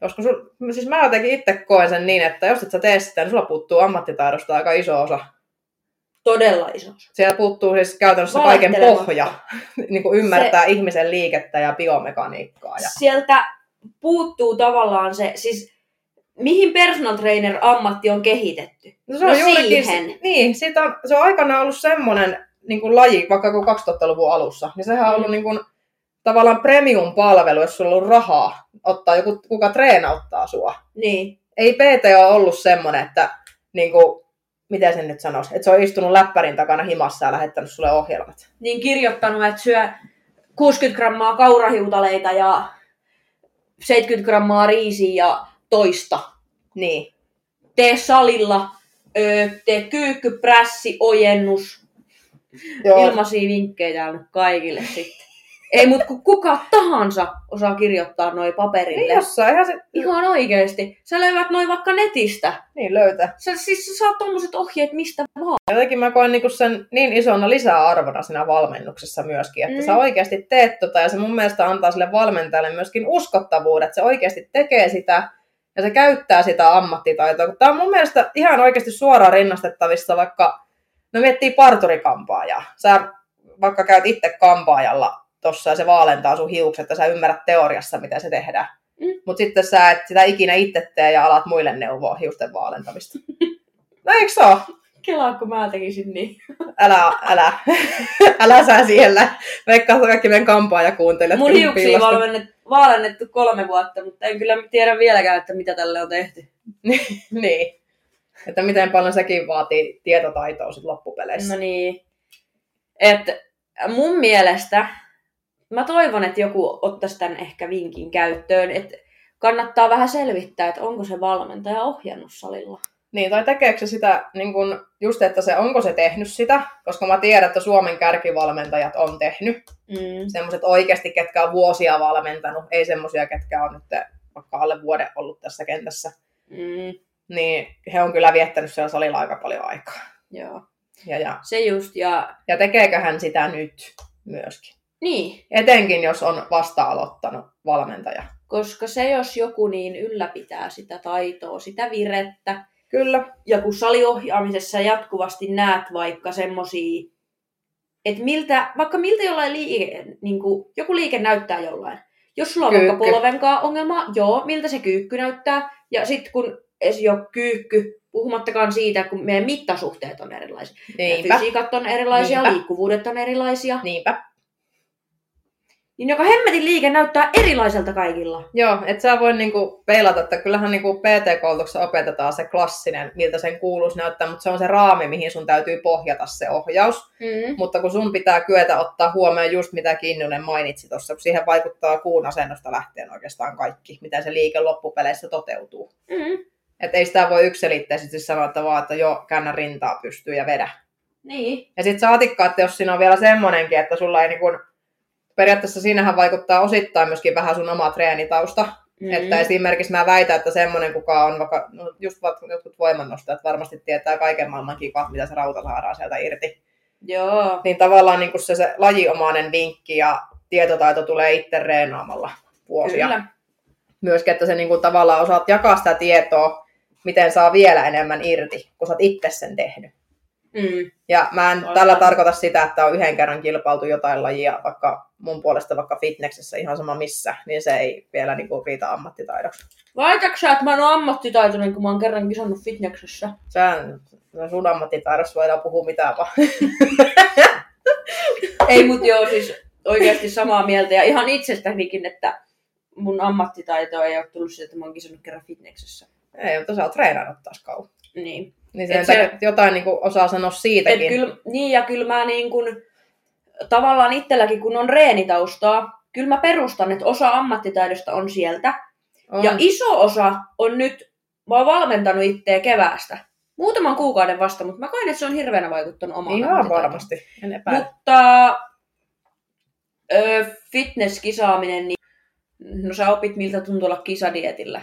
Koska sul, siis mä jotenkin itse koen sen niin, että jos et sä tee sitä, niin sulla puuttuu ammattitaidosta aika iso osa. Todella iso. Siellä puuttuu siis käytännössä kaiken pohja, niin kuin ymmärtää se... ihmisen liikettä ja biomekaniikkaa. Ja... Sieltä puuttuu tavallaan se, siis mihin personal trainer ammatti on kehitetty. No se No on juurikin, siihen. niin, siitä on, se on aikanaan ollut semmoinen niin kuin laji, vaikka kun 2000-luvun alussa, niin sehän on ollut Mm. niin kuin, tavallaan premium-palvelu, jos sulla on ollut rahaa ottaa joku, kuka treenauttaa sua. Niin. Ei PT ole ollut semmoinen, että niin kuin, miten sen nyt sanoisi, että se on istunut läppärin takana himassa ja lähettänyt sulle ohjelmat. Niin kirjoittanut, että syö 60 grammaa kaurahiutaleita ja 70 grammaa riisiä ja toista. Niin. Tee salilla, öö, tee kyykky, prässi, ojennus, Joo. ilmaisia vinkkejä täällä nyt kaikille sitten. Ei mut kun kuka tahansa osaa kirjoittaa noi paperille. Niin jossain, ihan se, Ihan oikeesti. Sä löydät noin vaikka netistä. niin löytää. Sä, siis sä saat tommoset ohjeet mistä vaan. Jotenkin mä koen niinku sen niin isona lisäarvona siinä valmennuksessa myöskin, että Mm. mm. sä oikeasti teet tota ja se mun mielestä antaa sille valmentajalle myöskin uskottavuuden, että se oikeasti tekee sitä ja se käyttää sitä ammattitaitoa. Tämä on mun mielestä ihan oikeasti suoraan rinnastettavissa vaikka, no miettii parturikampaajaa. Sä vaikka käyt itse kampaajalla tossa ja se vaalentaa sun hiukset ja sä ymmärrät teoriassa, miten se tehdään. Mm. Mutta sitten sä et sitä ikinä itse tee ja alat muille neuvoa hiusten vaalentamista. No eikö se ole? Kelaa, kun mä tekisin niin. Älä, älä, älä sä siellä. Veikkaa että kaikki meidän kampaaja kuuntelijat. Mun kun hiuksia vaalennettu kolme vuotta, mutta en kyllä tiedä vieläkään, että mitä tälle on tehty. niin. Että miten paljon sekin vaatii tietotaitoa sit loppupeleissä. No niin. Et mun mielestä, mä toivon, että joku ottaisi tämän ehkä vinkin käyttöön, että kannattaa vähän selvittää, että onko se valmentaja ohjannut salilla. Niin, tai tekeekö se sitä, niin kun, just että se, onko se tehnyt sitä, koska mä tiedän, että Suomen kärkivalmentajat on tehnyt. Mm. Semmoiset oikeasti, ketkä on vuosia valmentanut, ei semmoisia, ketkä on nyt vaikka alle vuoden ollut tässä kentässä. Mm. Niin he on kyllä viettänyt siellä salilla aika paljon aikaa. Joo. Ja, ja, Se just, ja ja tekeekö hän sitä nyt myöskin? niin, Etenkin, jos on vasta aloittanut valmentaja. koska se jos joku niin ylläpitää sitä taitoa, sitä virettä, Kyllä. ja kun saliohjaamisessa jatkuvasti näet vaikka semmosia, että miltä, vaikka miltä jollain liike, niin kuin, joku liike näyttää jollain. Jos sulla on vaikka Kyykky. polvenkaa ongelma, joo, miltä se kyykky näyttää. Ja sitten kun ei ole kyykky, puhumattakaan siitä, kun meidän mittasuhteet on erilaisia. Niinpä. fysiikat on erilaisia, Niinpä. liikkuvuudet on erilaisia. Niinpä. Niin joka hemmetin liike näyttää erilaiselta kaikilla. Joo, et sä voi niinku peilata, että kyllähän niinku PT-koulutuksessa opetetaan se klassinen, miltä sen kuuluisi näyttää, mutta se on se raami, mihin sun täytyy pohjata se ohjaus. Mm. Mutta kun sun pitää kyetä ottaa huomioon just mitä Kinnunen mainitsi tuossa, kun siihen vaikuttaa kuun asennosta lähtien oikeastaan kaikki, miten se liike loppupeleissä toteutuu. Mm. Että ei sitä voi yksilitteisesti sanoa, että vaan, että joo, käännä rintaa pystyy ja vedä. Niin. Ja sitten saatikka, että jos siinä on vielä semmonenkin, että sulla ei niinku, periaatteessa siinähän vaikuttaa osittain myöskin vähän sun oma treenitausta. Mm. Mm. Että esimerkiksi mä väitän, että semmoinen, kuka on vaikka, no just vaikka jotkut voimannostajat varmasti tietää kaiken maailman kikat, mitä se rauta saadaan sieltä irti. Joo. Niin tavallaan niin se, se lajiomainen vinkki ja tietotaito tulee itse reenaamalla vuosia. Kyllä. Myöskin, että se niin kuin tavallaan osaat jakaa sitä tietoa, miten saa vielä enemmän irti, kun sä oot itse sen tehnyt. Mm. Ja mä en Aivan. tällä tarkoita sitä, että on yhden kerran kilpailtu jotain lajia, vaikka mun puolesta vaikka fitneksessä ihan sama missä, niin se ei vielä niin kuin riitä ammattitaidoksi. Väitätkö sä, että mä oon ammattitaitoinen, kun mä oon kerran kisannut fitneksessä? Sä, sun ammattitaidossa voidaan puhua mitään vaan. Ei, mut joo, siis oikeasti samaa mieltä. Ja ihan itsestänikin, että mun ammattitaito ei ole tullut siitä, että mä oon kisannut kerran fitneksessä. Ei, mutta sä oot treenannut taas kauan. Niin. Niin Et sen se- jotain niin kuin osaa sanoa Et siitäkin. kyllä, niin ja kyllä mä niin kun, tavallaan itselläkin, kun on reenitaustaa, kyllä mä perustan, että osa ammattitaidosta on sieltä. on. Ja iso osa on nyt, mä oon valmentanut itseä keväästä. Muutaman kuukauden vasta, mutta mä koen, että se on hirveänä vaikuttanut omaan Ihan varmasti. Mutta ö, fitnesskisaaminen, niin no sä opit miltä tuntuu olla kisadietillä.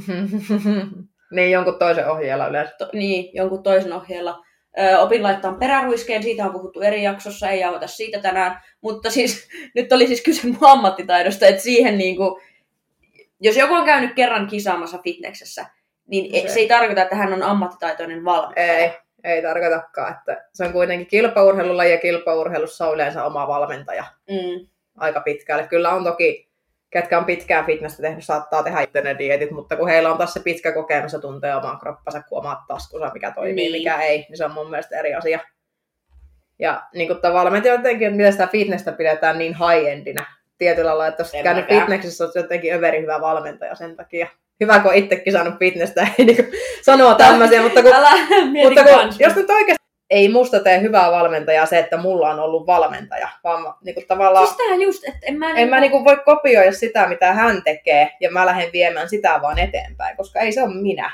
niin, jonkun toisen ohjeella yleensä. To, niin, jonkun toisen ohjeella. Ö, opin laittaa peräruiskeen, siitä on puhuttu eri jaksossa, ei jauhata siitä tänään. Mutta siis nyt oli siis kyse mun ammattitaidosta, että siihen niinku, jos joku on käynyt kerran kisaamassa fitneksessä, niin No se, se- se ei tarkoita, että hän on ammattitaitoinen valmentaja. Ei, ei tarkoitakaan. Että se on kuitenkin kilpaurheilulaji ja kilpaurheilussa on yleensä oma valmentaja Mm, aika pitkälle. Kyllä on toki, ketkä on pitkään fitnessä tehnyt, saattaa tehdä itse ne dietit, mutta kun heillä on taas se pitkä kokemus ja tuntee oman kroppansa kuin omat taskunsa, mikä toimii, Niin. mikä ei, niin se on mun mielestä eri asia. Ja niin kuin tavallaan mä en tiedä jotenkin, että miten sitä fitnessä pidetään niin high-endinä tietyllä lailla, että jos käynyt fitnessissä, olet jotenkin överi hyvä valmentaja sen takia. Hyvä, kun on itsekin saanut fitnessä, ei niin sanoa tämmöisiä, mutta kun Älä mutta kun, jos nyt oikeasti ei musta tee hyvää valmentajaa se, että mulla on ollut valmentaja, vaan mä, niin kuin tavallaan, Siis tähän just, että en mä, en mä niin kuin voi kopioida sitä, mitä hän tekee, ja mä lähden viemään sitä vaan eteenpäin, koska ei se ole minä.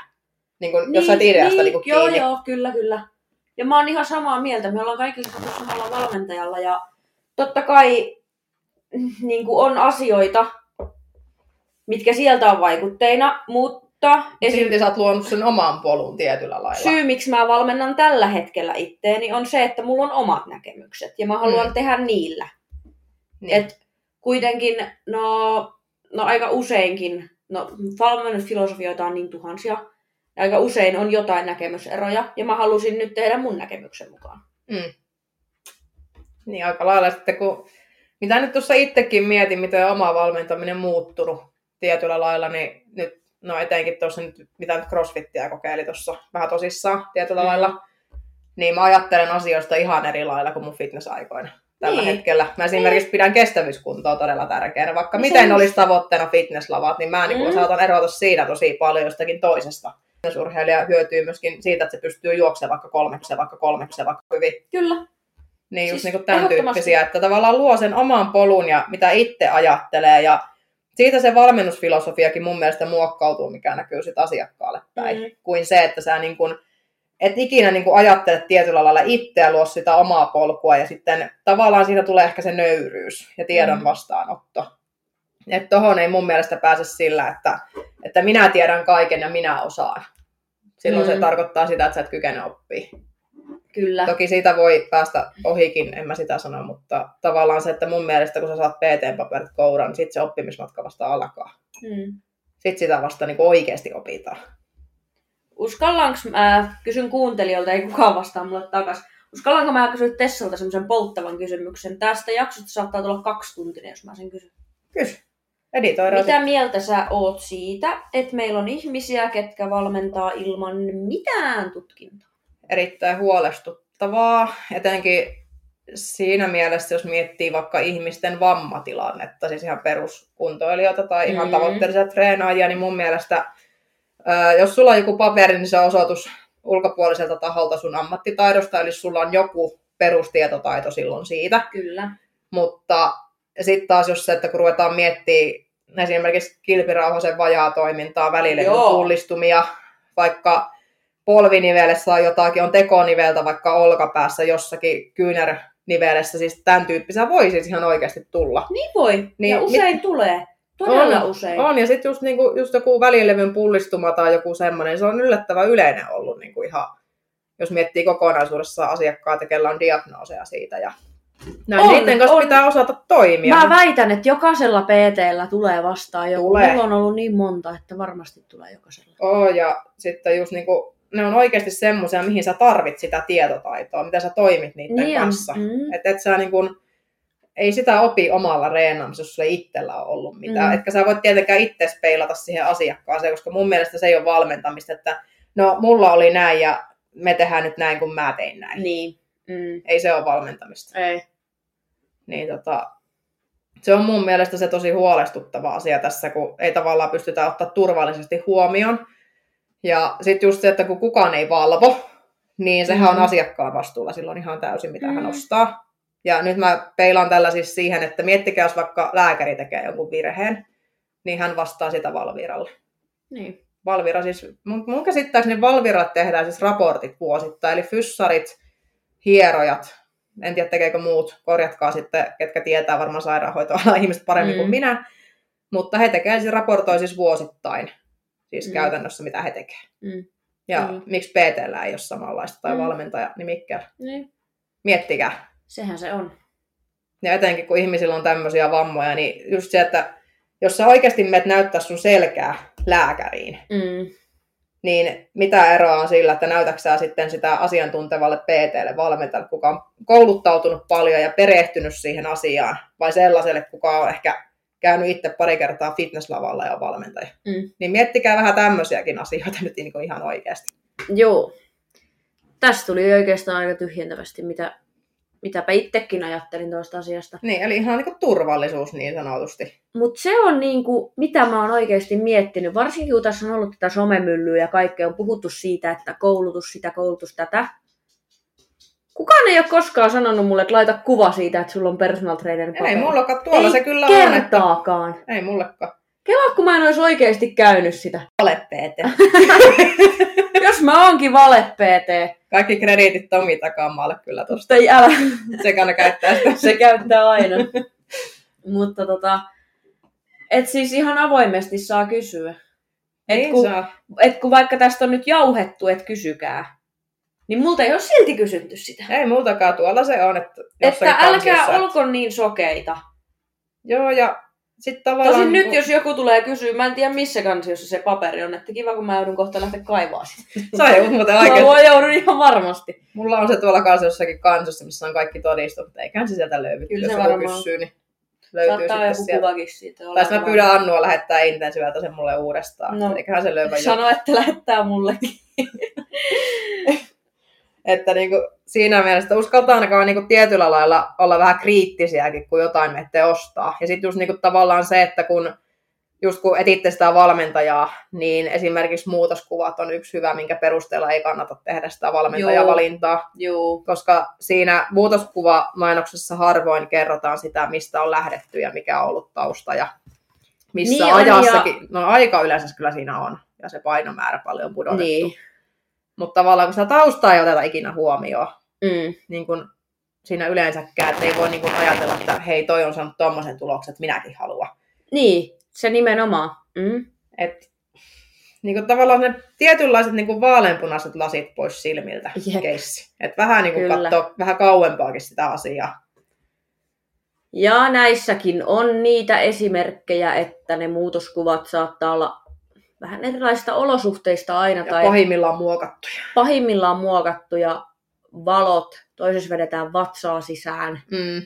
Niin kuin, jos sä et ideasta niin, niin joo, kiinni. joo, kyllä, kyllä. Ja mä oon ihan samaa mieltä. Me ollaan kaikilla tullut samalla valmentajalla ja totta kai mm, niin kuin on asioita, mitkä sieltä on vaikutteina, mutta esim. Silti sä oot luonut sen oman polun tietyllä lailla. syy, miksi mä valmennan tällä hetkellä itteeni, on se, että mulla on omat näkemykset ja mä haluan Mm. tehdä niillä. Niin. Et kuitenkin, no, no aika useinkin, no valmennusfilosofioita on niin tuhansia, ja aika usein on jotain näkemyseroja, ja mä halusin nyt tehdä mun näkemyksen mukaan. Mm. Niin aika lailla sitten, kun mitä nyt tuossa itsekin mietin, miten oma valmentaminen muuttunut tietyllä lailla, niin nyt, no etenkin tuossa nyt, mitä nyt crossfittiä kokeili tuossa vähän tosissaan tietyllä Mm. lailla, niin mä ajattelen asioista ihan eri lailla kuin mun fitnessaikoina tällä Niin. hetkellä. Mä esimerkiksi pidän kestävyyskuntoa todella tärkeänä, vaikka No se miten just. olisi tavoitteena fitnesslavat, niin mä niin Mm. saatan erota siinä tosi paljon jostakin toisesta. Urheilija hyötyy myöskin siitä, että se pystyy juoksemaan vaikka kolmeksi, vaikka kolmeksi, vaikka hyvin. Kyllä. Niin just Siis niin kuin tämän tyyppisiä, että tavallaan luo sen oman polun ja mitä itse ajattelee ja siitä se valmennusfilosofiakin mun mielestä muokkautuu, mikä näkyy sit asiakkaalle päin, Mm. kuin se, että sä niin kun, et ikinä niin kun ajattelet tietyllä lailla itseä, luo sitä omaa polkua ja sitten tavallaan siitä tulee ehkä se nöyryys ja tiedon Mm. vastaanotto. Että tohon ei mun mielestä pääse sillä, että, että minä tiedän kaiken ja minä osaan. Silloin se Mm. tarkoittaa sitä, että sä et kykene oppia. Kyllä. Toki siitä voi päästä ohikin, en mä sitä sano, mutta tavallaan se, että mun mielestä kun sä saat PT-paperit kouraan, niin sitten se oppimismatka vasta alkaa. Mm. Sitten sitä vasta niin oikeasti opitaan. Uskallanko mä, kysyn kuuntelijoilta, ei kukaan vastaa mulle takas. Uskallanko mä kysyä Tessalta semmoisen polttavan kysymyksen? Tästä jaksosta saattaa tulla kaksi tuntia, jos mä sen kysyn. Kysy. Editoidaan. Mitä mieltä sä oot siitä, että meillä on ihmisiä, ketkä valmentaa ilman mitään tutkintoa? Erittäin huolestuttavaa, etenkin siinä mielessä, jos miettii vaikka ihmisten vammatilannetta, siis ihan peruskuntoilijoita tai ihan Mm. tavoitteellisia treenaajia, niin mun mielestä, jos sulla on joku paperi, niin se on osoitus ulkopuoliselta taholta sun ammattitaidosta, eli sulla on joku perustietotaito silloin siitä. Kyllä. Mutta sitten taas jos se, että kun ruvetaan miettimään esimerkiksi kilpirauhasen vajaa toimintaa, välilevyn Joo. pullistumia, vaikka polvinivelessä on jotakin, on tekoniveltä vaikka olkapäässä jossakin kyynärnivelessä, siis tämän tyyppisiä voi siis ihan oikeasti tulla. Niin voi. Niin, ja mit- usein tulee. Todella on, usein. On, ja sitten just, niinku, just joku välilevyn pullistuma tai joku semmoinen, se on yllättävän yleinen ollut niinku ihan, jos miettii kokonaisuudessaan asiakkaita, kellä on diagnooseja siitä. Ja näin, On, niiden kanssa on. pitää osata toimia. Mä väitän, että jokaisella PTllä tulee vastaan joku. Tulee. Mulla on ollut niin monta, että varmasti tulee jokaisella. Oo, ja sitten just niinku, ne on oikeasti semmoisia, mihin sä tarvit sitä tietotaitoa, mitä sä toimit niiden Niin on. kanssa. Mm. Että et sä niinku, ei sitä opi omalla reenaamisella, jos sulla ei itsellä ole ollut mitään. Mm. Etkä sä voit tietenkään itse peilata siihen asiakkaaseen, koska mun mielestä se ei ole valmentamista, että no mulla oli näin ja me tehdään nyt näin, kun mä tein näin. Niin. Mm. Ei se ole valmentamista. Ei. Niin tota, se on mun mielestä se tosi huolestuttava asia tässä, kun ei tavallaan pystytä ottaa turvallisesti huomioon. Ja sitten just se, että kun kukaan ei valvo, niin sehän on Mhm. asiakkaan vastuulla silloin ihan täysin, mitä hän Mhm. ostaa. Ja nyt mä peilaan tällä siis siihen, että miettikää, jos vaikka lääkäri tekee jonkun virheen, niin hän vastaa sitä Valviralle. Niin. Valvira siis, mun, mun käsittääkseni Valvirat tehdään siis raportit vuosittain, eli fyssarit, hierojat, en tiedä tekeekö muut, korjatkaa sitten, ketkä tietää varmaan sairaanhoitoalan ihmiset paremmin Mm. kuin minä, mutta he tekevät siis, raportoi siis vuosittain, siis Mm. käytännössä mitä he tekevät. Mm. Ja Mm. miksi PTllä ei ole samanlaista tai Mm. valmentaja nimikään. niin. Miettikää. Sehän se on. Ja etenkin kun ihmisillä on tämmöisiä vammoja, niin just se, että jos sä oikeasti menet näyttää sun selkää lääkäriin, Mm. niin mitä eroa on sillä, että näytäksää sitten sitä asiantuntevalle PTlle valmentajalle, kuka on kouluttautunut paljon ja perehtynyt siihen asiaan, vai sellaiselle, kuka on ehkä käynyt itse pari kertaa fitnesslavalla ja valmentaja. Mm. Niin miettikää vähän tämmöisiäkin asioita nyt niin kuin ihan oikeasti. Joo. Tästä tuli oikeastaan aika tyhjentävästi, mitä, mitäpä itsekin ajattelin tuosta asiasta. Niin, eli ihan niin kuin turvallisuus niin sanotusti. Mutta se on niinku, mitä mä oon oikeasti miettinyt, varsinkin kun tässä on ollut tätä somemyllyä ja kaikkea, on puhuttu siitä, että koulutus sitä, koulutus tätä. Kukaan ei ole koskaan sanonut mulle, että laita kuva siitä, että sulla on personal trainer Ei paperi. mullakaan tuolla Ei se kyllä on, että... kertaakaan. Ei mullekaan. Kelaa, kun mä en olisi oikeasti käynyt sitä. Vale PT. Jos mä oonkin vale PT, Kaikki krediitit Tomi takamaalle kyllä tuosta. tai älä, ne käyttää sitä. se käyttää aina. Mutta tota, et siis ihan avoimesti saa kysyä. Et Niin kun, saa. et kun vaikka tästä on nyt jauhettu, että kysykää, niin multa ei ole silti kysytty sitä. Ei multakaan tuolla se on, että Että älkää kansiossa- olko niin sokeita. Joo, ja sitten tavallaan... Tosin nyt, niinku- jos joku tulee kysyä, mä en tiedä missä kansiossa se paperi on, että kiva kun mä joudun kohta lähteä kaivaa sitä. Sä joudut muuten Mä oikein. voin joudun ihan varmasti. Mulla on se tuolla kanssa jossakin kansiossa, missä on kaikki todistukset. Eiköhän se sieltä löydy. Kyllä jos se joku varmaan. kysyy, niin löytyy Saattaa sitten joku sieltä. kuvakin siitä. Tai mä pyydän Annua lähettää intensiivältä sen mulle uudestaan. No. Eiköhän se löyvä jo. Sano, että lähettää mullekin. Että niinku, siinä mielessä uskaltaa ainakaan niinku tietyllä lailla olla vähän kriittisiäkin, kun jotain menette ostaa. Ja sitten just niinku tavallaan se, että kun just kun etitte sitä valmentajaa, niin esimerkiksi muutoskuvat on yksi hyvä, minkä perusteella ei kannata tehdä sitä valmentajavalintaa. Joo. Koska siinä muutoskuva-mainoksessa harvoin kerrotaan sitä, mistä on lähdetty ja mikä on ollut tausta ja missä Niin on, ajassakin, no aika yleensä kyllä siinä on, ja se painomäärä paljon pudotettu. Niin. Mutta tavallaan kun sitä taustaa ei oteta ikinä huomioon, Mm. niin kuin siinä yleensäkään, että ei voi niin kuin ajatella, että hei, toi on saanut tommosen tuloksen, että minäkin haluan. Niin, se nimenomaan. Mm. Et, niin kuin tavallaan ne tietynlaiset niin kuin vaaleanpunaiset lasit pois silmiltä keissi. Et vähän niin kuin katsoo vähän kauempaakin sitä asiaa. Ja näissäkin on niitä esimerkkejä, että ne muutoskuvat saattaa olla vähän erilaisista olosuhteista aina Ja tai pahimmillaan muokattuja. pahimmillaan muokattuja valot, toisessa vedetään vatsaa sisään. Mm.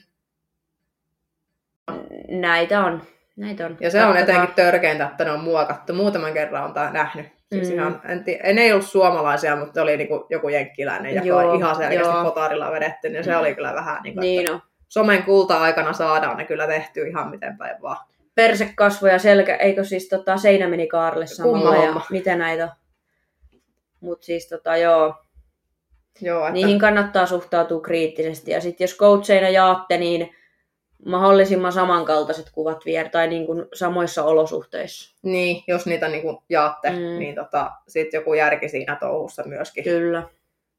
Näitä on. Näitä on. Ja se on Katsotaan. etenkin törkeintä, että ne on muokattu. Muutaman kerran on tää nähnyt. Siis Mm. ihan, en tii, en ei ollut suomalaisia, mutta oli niinku joku jenkkiläinen, joka Joo, oli ihan selkeästi joo. vedetty, niin se oli kyllä vähän niin kuin, Niin on. somen kulta-aikana saadaan ne kyllä tehty ihan miten päin vaan. Perse, kasvo ja selkä, eikö siis tota, seinä meni kaarelle samalla Kumma ja mitä näitä on. Mut siis tota joo, Joo, että, niihin kannattaa suhtautua kriittisesti. Ja sitten jos coacheina jaatte, niin mahdollisimman samankaltaiset kuvat viedä tai niin kuin samoissa olosuhteissa. niin, jos niitä niinku jaatte, Mm. mm. niin tota, sitten joku järki siinä touhussa myöskin. Kyllä.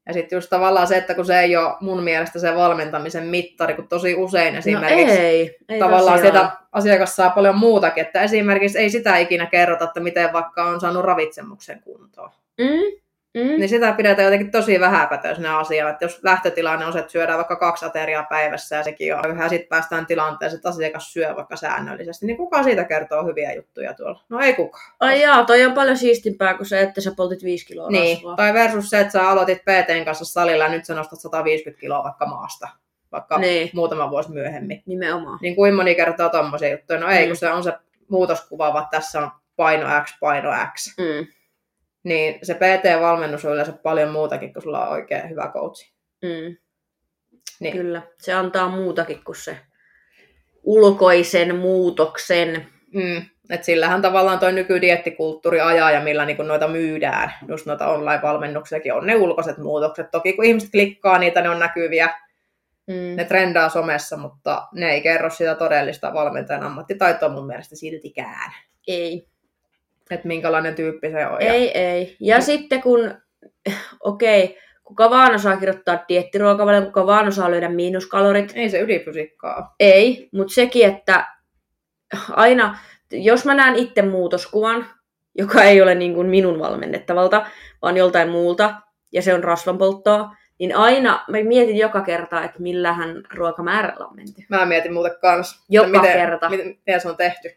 Ja sitten just tavallaan se, että kun se ei ole mun mielestä se valmentamisen mittari, kun tosi usein esimerkiksi no ei, ei tavallaan tosiaan. sitä asiakas saa paljon muutakin, että esimerkiksi ei sitä ikinä kerrota, että miten vaikka on saanut ravitsemuksen kuntoon. Mm, mm. Niin sitä pidetään jotenkin tosi vähäpätöisenä asiana, että jos lähtötilanne on se, että syödään vaikka kaksi ateriaa päivässä ja sekin on yhä, sitten päästään tilanteeseen, että asiakas syö vaikka säännöllisesti, niin kuka siitä kertoo hyviä juttuja tuolla? No ei kukaan. Ai jaa, toi on paljon siistimpää kuin se, että sä poltit 5 kiloa Niin, rasvaa. tai versus se, että sä aloitit PTn kanssa salilla ja nyt sä nostat 150 kiloa vaikka maasta, vaikka Niin. muutama vuosi myöhemmin. Nimenomaan. Niin kuin moni kertoo tommosia juttuja. No ei, Mm. kun se on se muutoskuva, vaan tässä on paino X, paino X. Mm, Niin se PT-valmennus on yleensä paljon muutakin, kun sulla on oikein hyvä coachi. mm. Niin. Kyllä, se antaa muutakin kuin se ulkoisen muutoksen. Mm. Et sillähän tavallaan toi nykydieettikulttuuri ajaa ja millä niinku noita myydään. Just noita online-valmennuksiakin on ne ulkoiset muutokset. Toki kun ihmiset klikkaa niitä, ne on näkyviä. Mm. Ne trendaa somessa, mutta ne ei kerro sitä todellista valmentajan ammattitaitoa mun mielestä siltikään. Ei, Että minkälainen tyyppi se on. Ja, ei, ei. Ja sitten kun, okei, okay, kuka vaan osaa kirjoittaa diettiruokavalion, kuka vaan osaa löydä miinuskalorit, ei se ydinfysiikkaa ole. Ei, mutta sekin, että aina, jos mä näen itse muutoskuvan, joka ei ole niin kuin minun valmennettavalta, vaan joltain muulta, ja se on rasvanpolttoa, niin aina mä mietin joka kerta, että millähän ruokamäärällä on menty. Mä mietin muuten kanssa, Joka miten, kerta. Miten, miten se on tehty.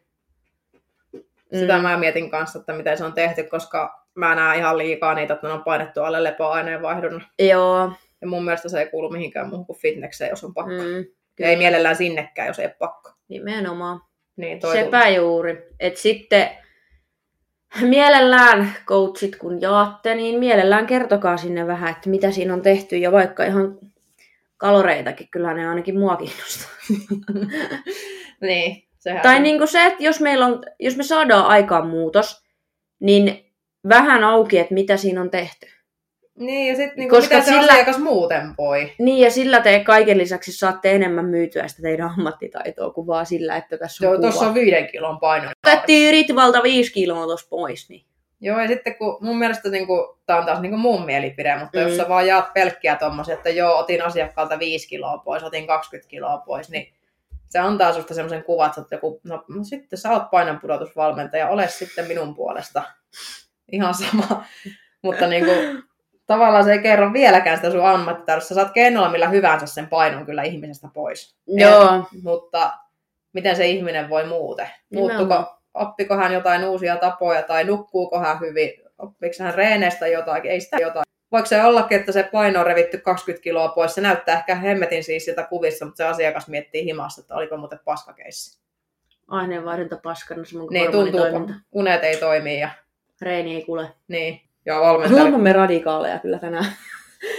Sitä Mm. mä mietin kanssa, että miten se on tehty, koska mä näen ihan liikaa niitä, että ne on painettu alle lepoaineenvaihdunnan. Joo. Ja mun mielestä se ei kuulu mihinkään muuhun kuin fitnekseen, jos on pakko. Mm. Ja ei mielellään sinnekään, jos ei ole pakko. nimenomaan. Niin toi Sepä juuri. Et sitten mielellään coachit kun jaatte, niin mielellään kertokaa sinne vähän, että mitä siinä on tehty. Ja vaikka ihan kaloreitakin, kyllä ne ainakin mua kiinnostaa. Niin, sehän Tai se- niin kuin se, että jos, meillä on, jos me saadaan aikaan muutos, niin vähän auki, että mitä siinä on tehty. Niin, ja sitten niin Koska mitä se sillä- asiakas muuten voi. Niin, ja sillä te kaiken lisäksi saatte enemmän myytyä sitä teidän ammattitaitoa kuin vaan sillä, että tässä on Joo, tuossa on viiden kilon paino. Otettiin Ritvalta viisi kiloa tuossa pois, niin Joo, ja sitten kun mun mielestä niin kuin, tämä on taas niin kuin mun mielipide, mutta mm. Mm. jos sä vaan jaat pelkkiä tommosia, että joo, otin asiakkaalta 5 kiloa pois, otin 20 kiloa pois, niin se antaa susta semmoisen kuvan, että sä oot joku, no, no sitten sä oot painonpudotusvalmentaja, ole sitten minun puolesta. Ihan sama. mutta niin kuin, tavallaan se ei kerro vieläkään sitä sun ammattitaidosta. Sä saat keinolla millä hyvänsä sen painon kyllä ihmisestä pois. Joo. Mutta miten se ihminen voi muuten? Muuttuko, oppiko hän jotain uusia tapoja tai nukkuuko hän hyvin? Oppiko hän reeneistä jotakin? Ei sitä jotain. Voiko se ollakin, että se paino on revitty 20 kiloa pois? Se näyttää ehkä hemmetin siis siltä kuvissa, mutta se asiakas miettii himassa, että oliko muuten paskakeissi. Aineenvaihdunta paskana, kuin Niin, tuntuu, unet ei toimi ja Reeni ei kuule. niin. Ja valmentaja. Olemme me radikaaleja kyllä tänään.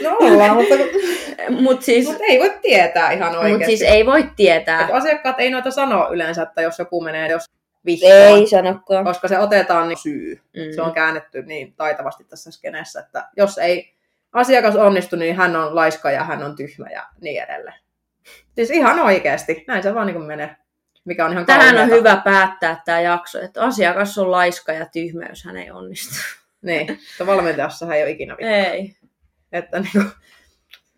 No ollaan, mutta, Mutta siis, mutta ei voi tietää ihan oikeasti. mut siis ei voi tietää. Et asiakkaat ei noita sano yleensä, että jos joku menee jos vihkoon, Ei sanokaan. koska se otetaan niin syy. Mm. Se on käännetty niin taitavasti tässä skeneessä, että jos ei asiakas onnistu, niin hän on laiska ja hän on tyhmä ja niin edelleen. Siis ihan oikeasti, näin se vaan niin kuin menee. mikä on ihan Tähän on kauheata. hyvä päättää tämä jakso, että asiakas on laiska ja tyhmä, jos hän ei onnistu. Niin, mutta valmentajassahan ei ole ikinä mitään. Ei. Että niin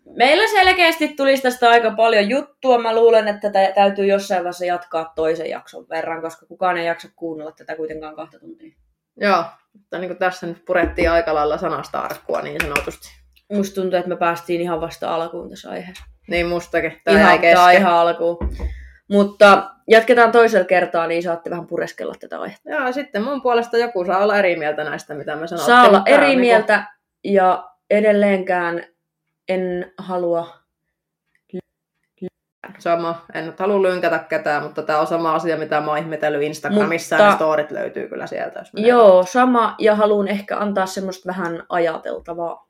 Meillä selkeästi tulisi tästä aika paljon juttua. Mä luulen, että tätä täytyy jossain vaiheessa jatkaa toisen jakson verran, koska kukaan ei jaksa kuunnella tätä kuitenkaan kahta tuntia. joo, mutta niin tässä nyt purettiin aika lailla sanasta arkkua niin sanotusti. Musta tuntuu, että me päästiin ihan vasta alkuun tässä aiheessa. Niin mustakin. Tämä Ihan, kesken. ihan alkuun. Mutta jatketaan toisella kertaa, niin saatte vähän pureskella tätä aihetta. Joo, sitten mun puolesta joku saa olla eri mieltä näistä, mitä me sanottiin. Saa olla eri niinku- mieltä ja edelleenkään en halua... Sama. En nyt halua lynkätä ketään, mutta tämä on sama asia, mitä mä oon ihmetellyt Instagramissa, Mutta- ja storit löytyy kyllä sieltä. Jos menee. Joo, sama ja haluan ehkä antaa semmoista vähän ajateltavaa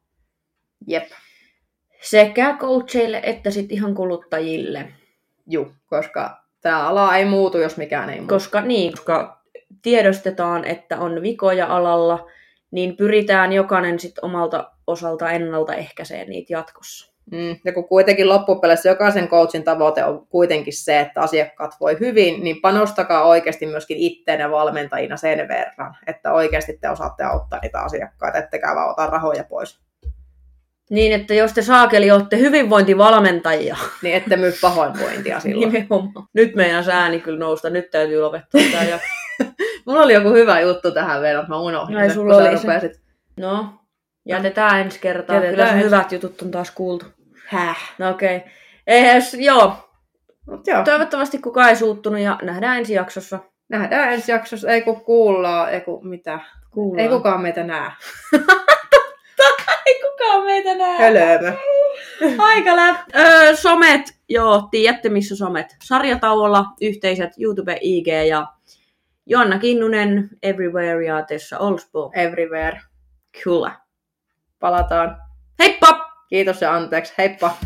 Jep. sekä coacheille että sitten ihan kuluttajille. Juu, koska tämä ala ei muutu, jos mikään ei muutu. Koska niin, koska tiedostetaan, että on vikoja alalla, niin pyritään jokainen sit omalta osalta ennaltaehkäisee niitä jatkossa. Mm. Ja kun kuitenkin loppupeleissä jokaisen coachin tavoite on kuitenkin se, että asiakkaat voi hyvin, niin panostakaa oikeasti myöskin itteen valmentajina sen verran, että oikeasti te osaatte auttaa niitä asiakkaita, ettekä vaan ota rahoja pois. Niin, että jos te saakeli olette hyvinvointivalmentajia, Niin ette myy pahoinvointia silloin. nimenomaan. Nyt meidän ääni kyllä nousta, nyt täytyy lopettaa tämä ja... Mulla oli joku hyvä juttu tähän vielä, mutta mä unohdin Ai, sen, sulla oli se. rupesit. No, jätetään ensi kertaa. Jätetään Kyllä ensi- hyvät jutut on taas kuultu. Häh? No okei. Okay. joo, Mut joo, toivottavasti kukaan ei suuttunut ja nähdään ensi jaksossa. nähdään ensi jaksossa, ei kun kuullaan, ei kun mitä. Kuullaan. Ei kukaan meitä näe. ei kukaan meitä näe. Hölömö. Aika läp. Öö, somet, joo, tiedätte missä somet. Sarjatauolla, yhteiset, YouTube, IG ja Jonna Kinnunen, Everywhere ja Tessa Olsbo. Everywhere. Kyllä. Palataan. Heippa! Kiitos ja anteeksi. Heippa.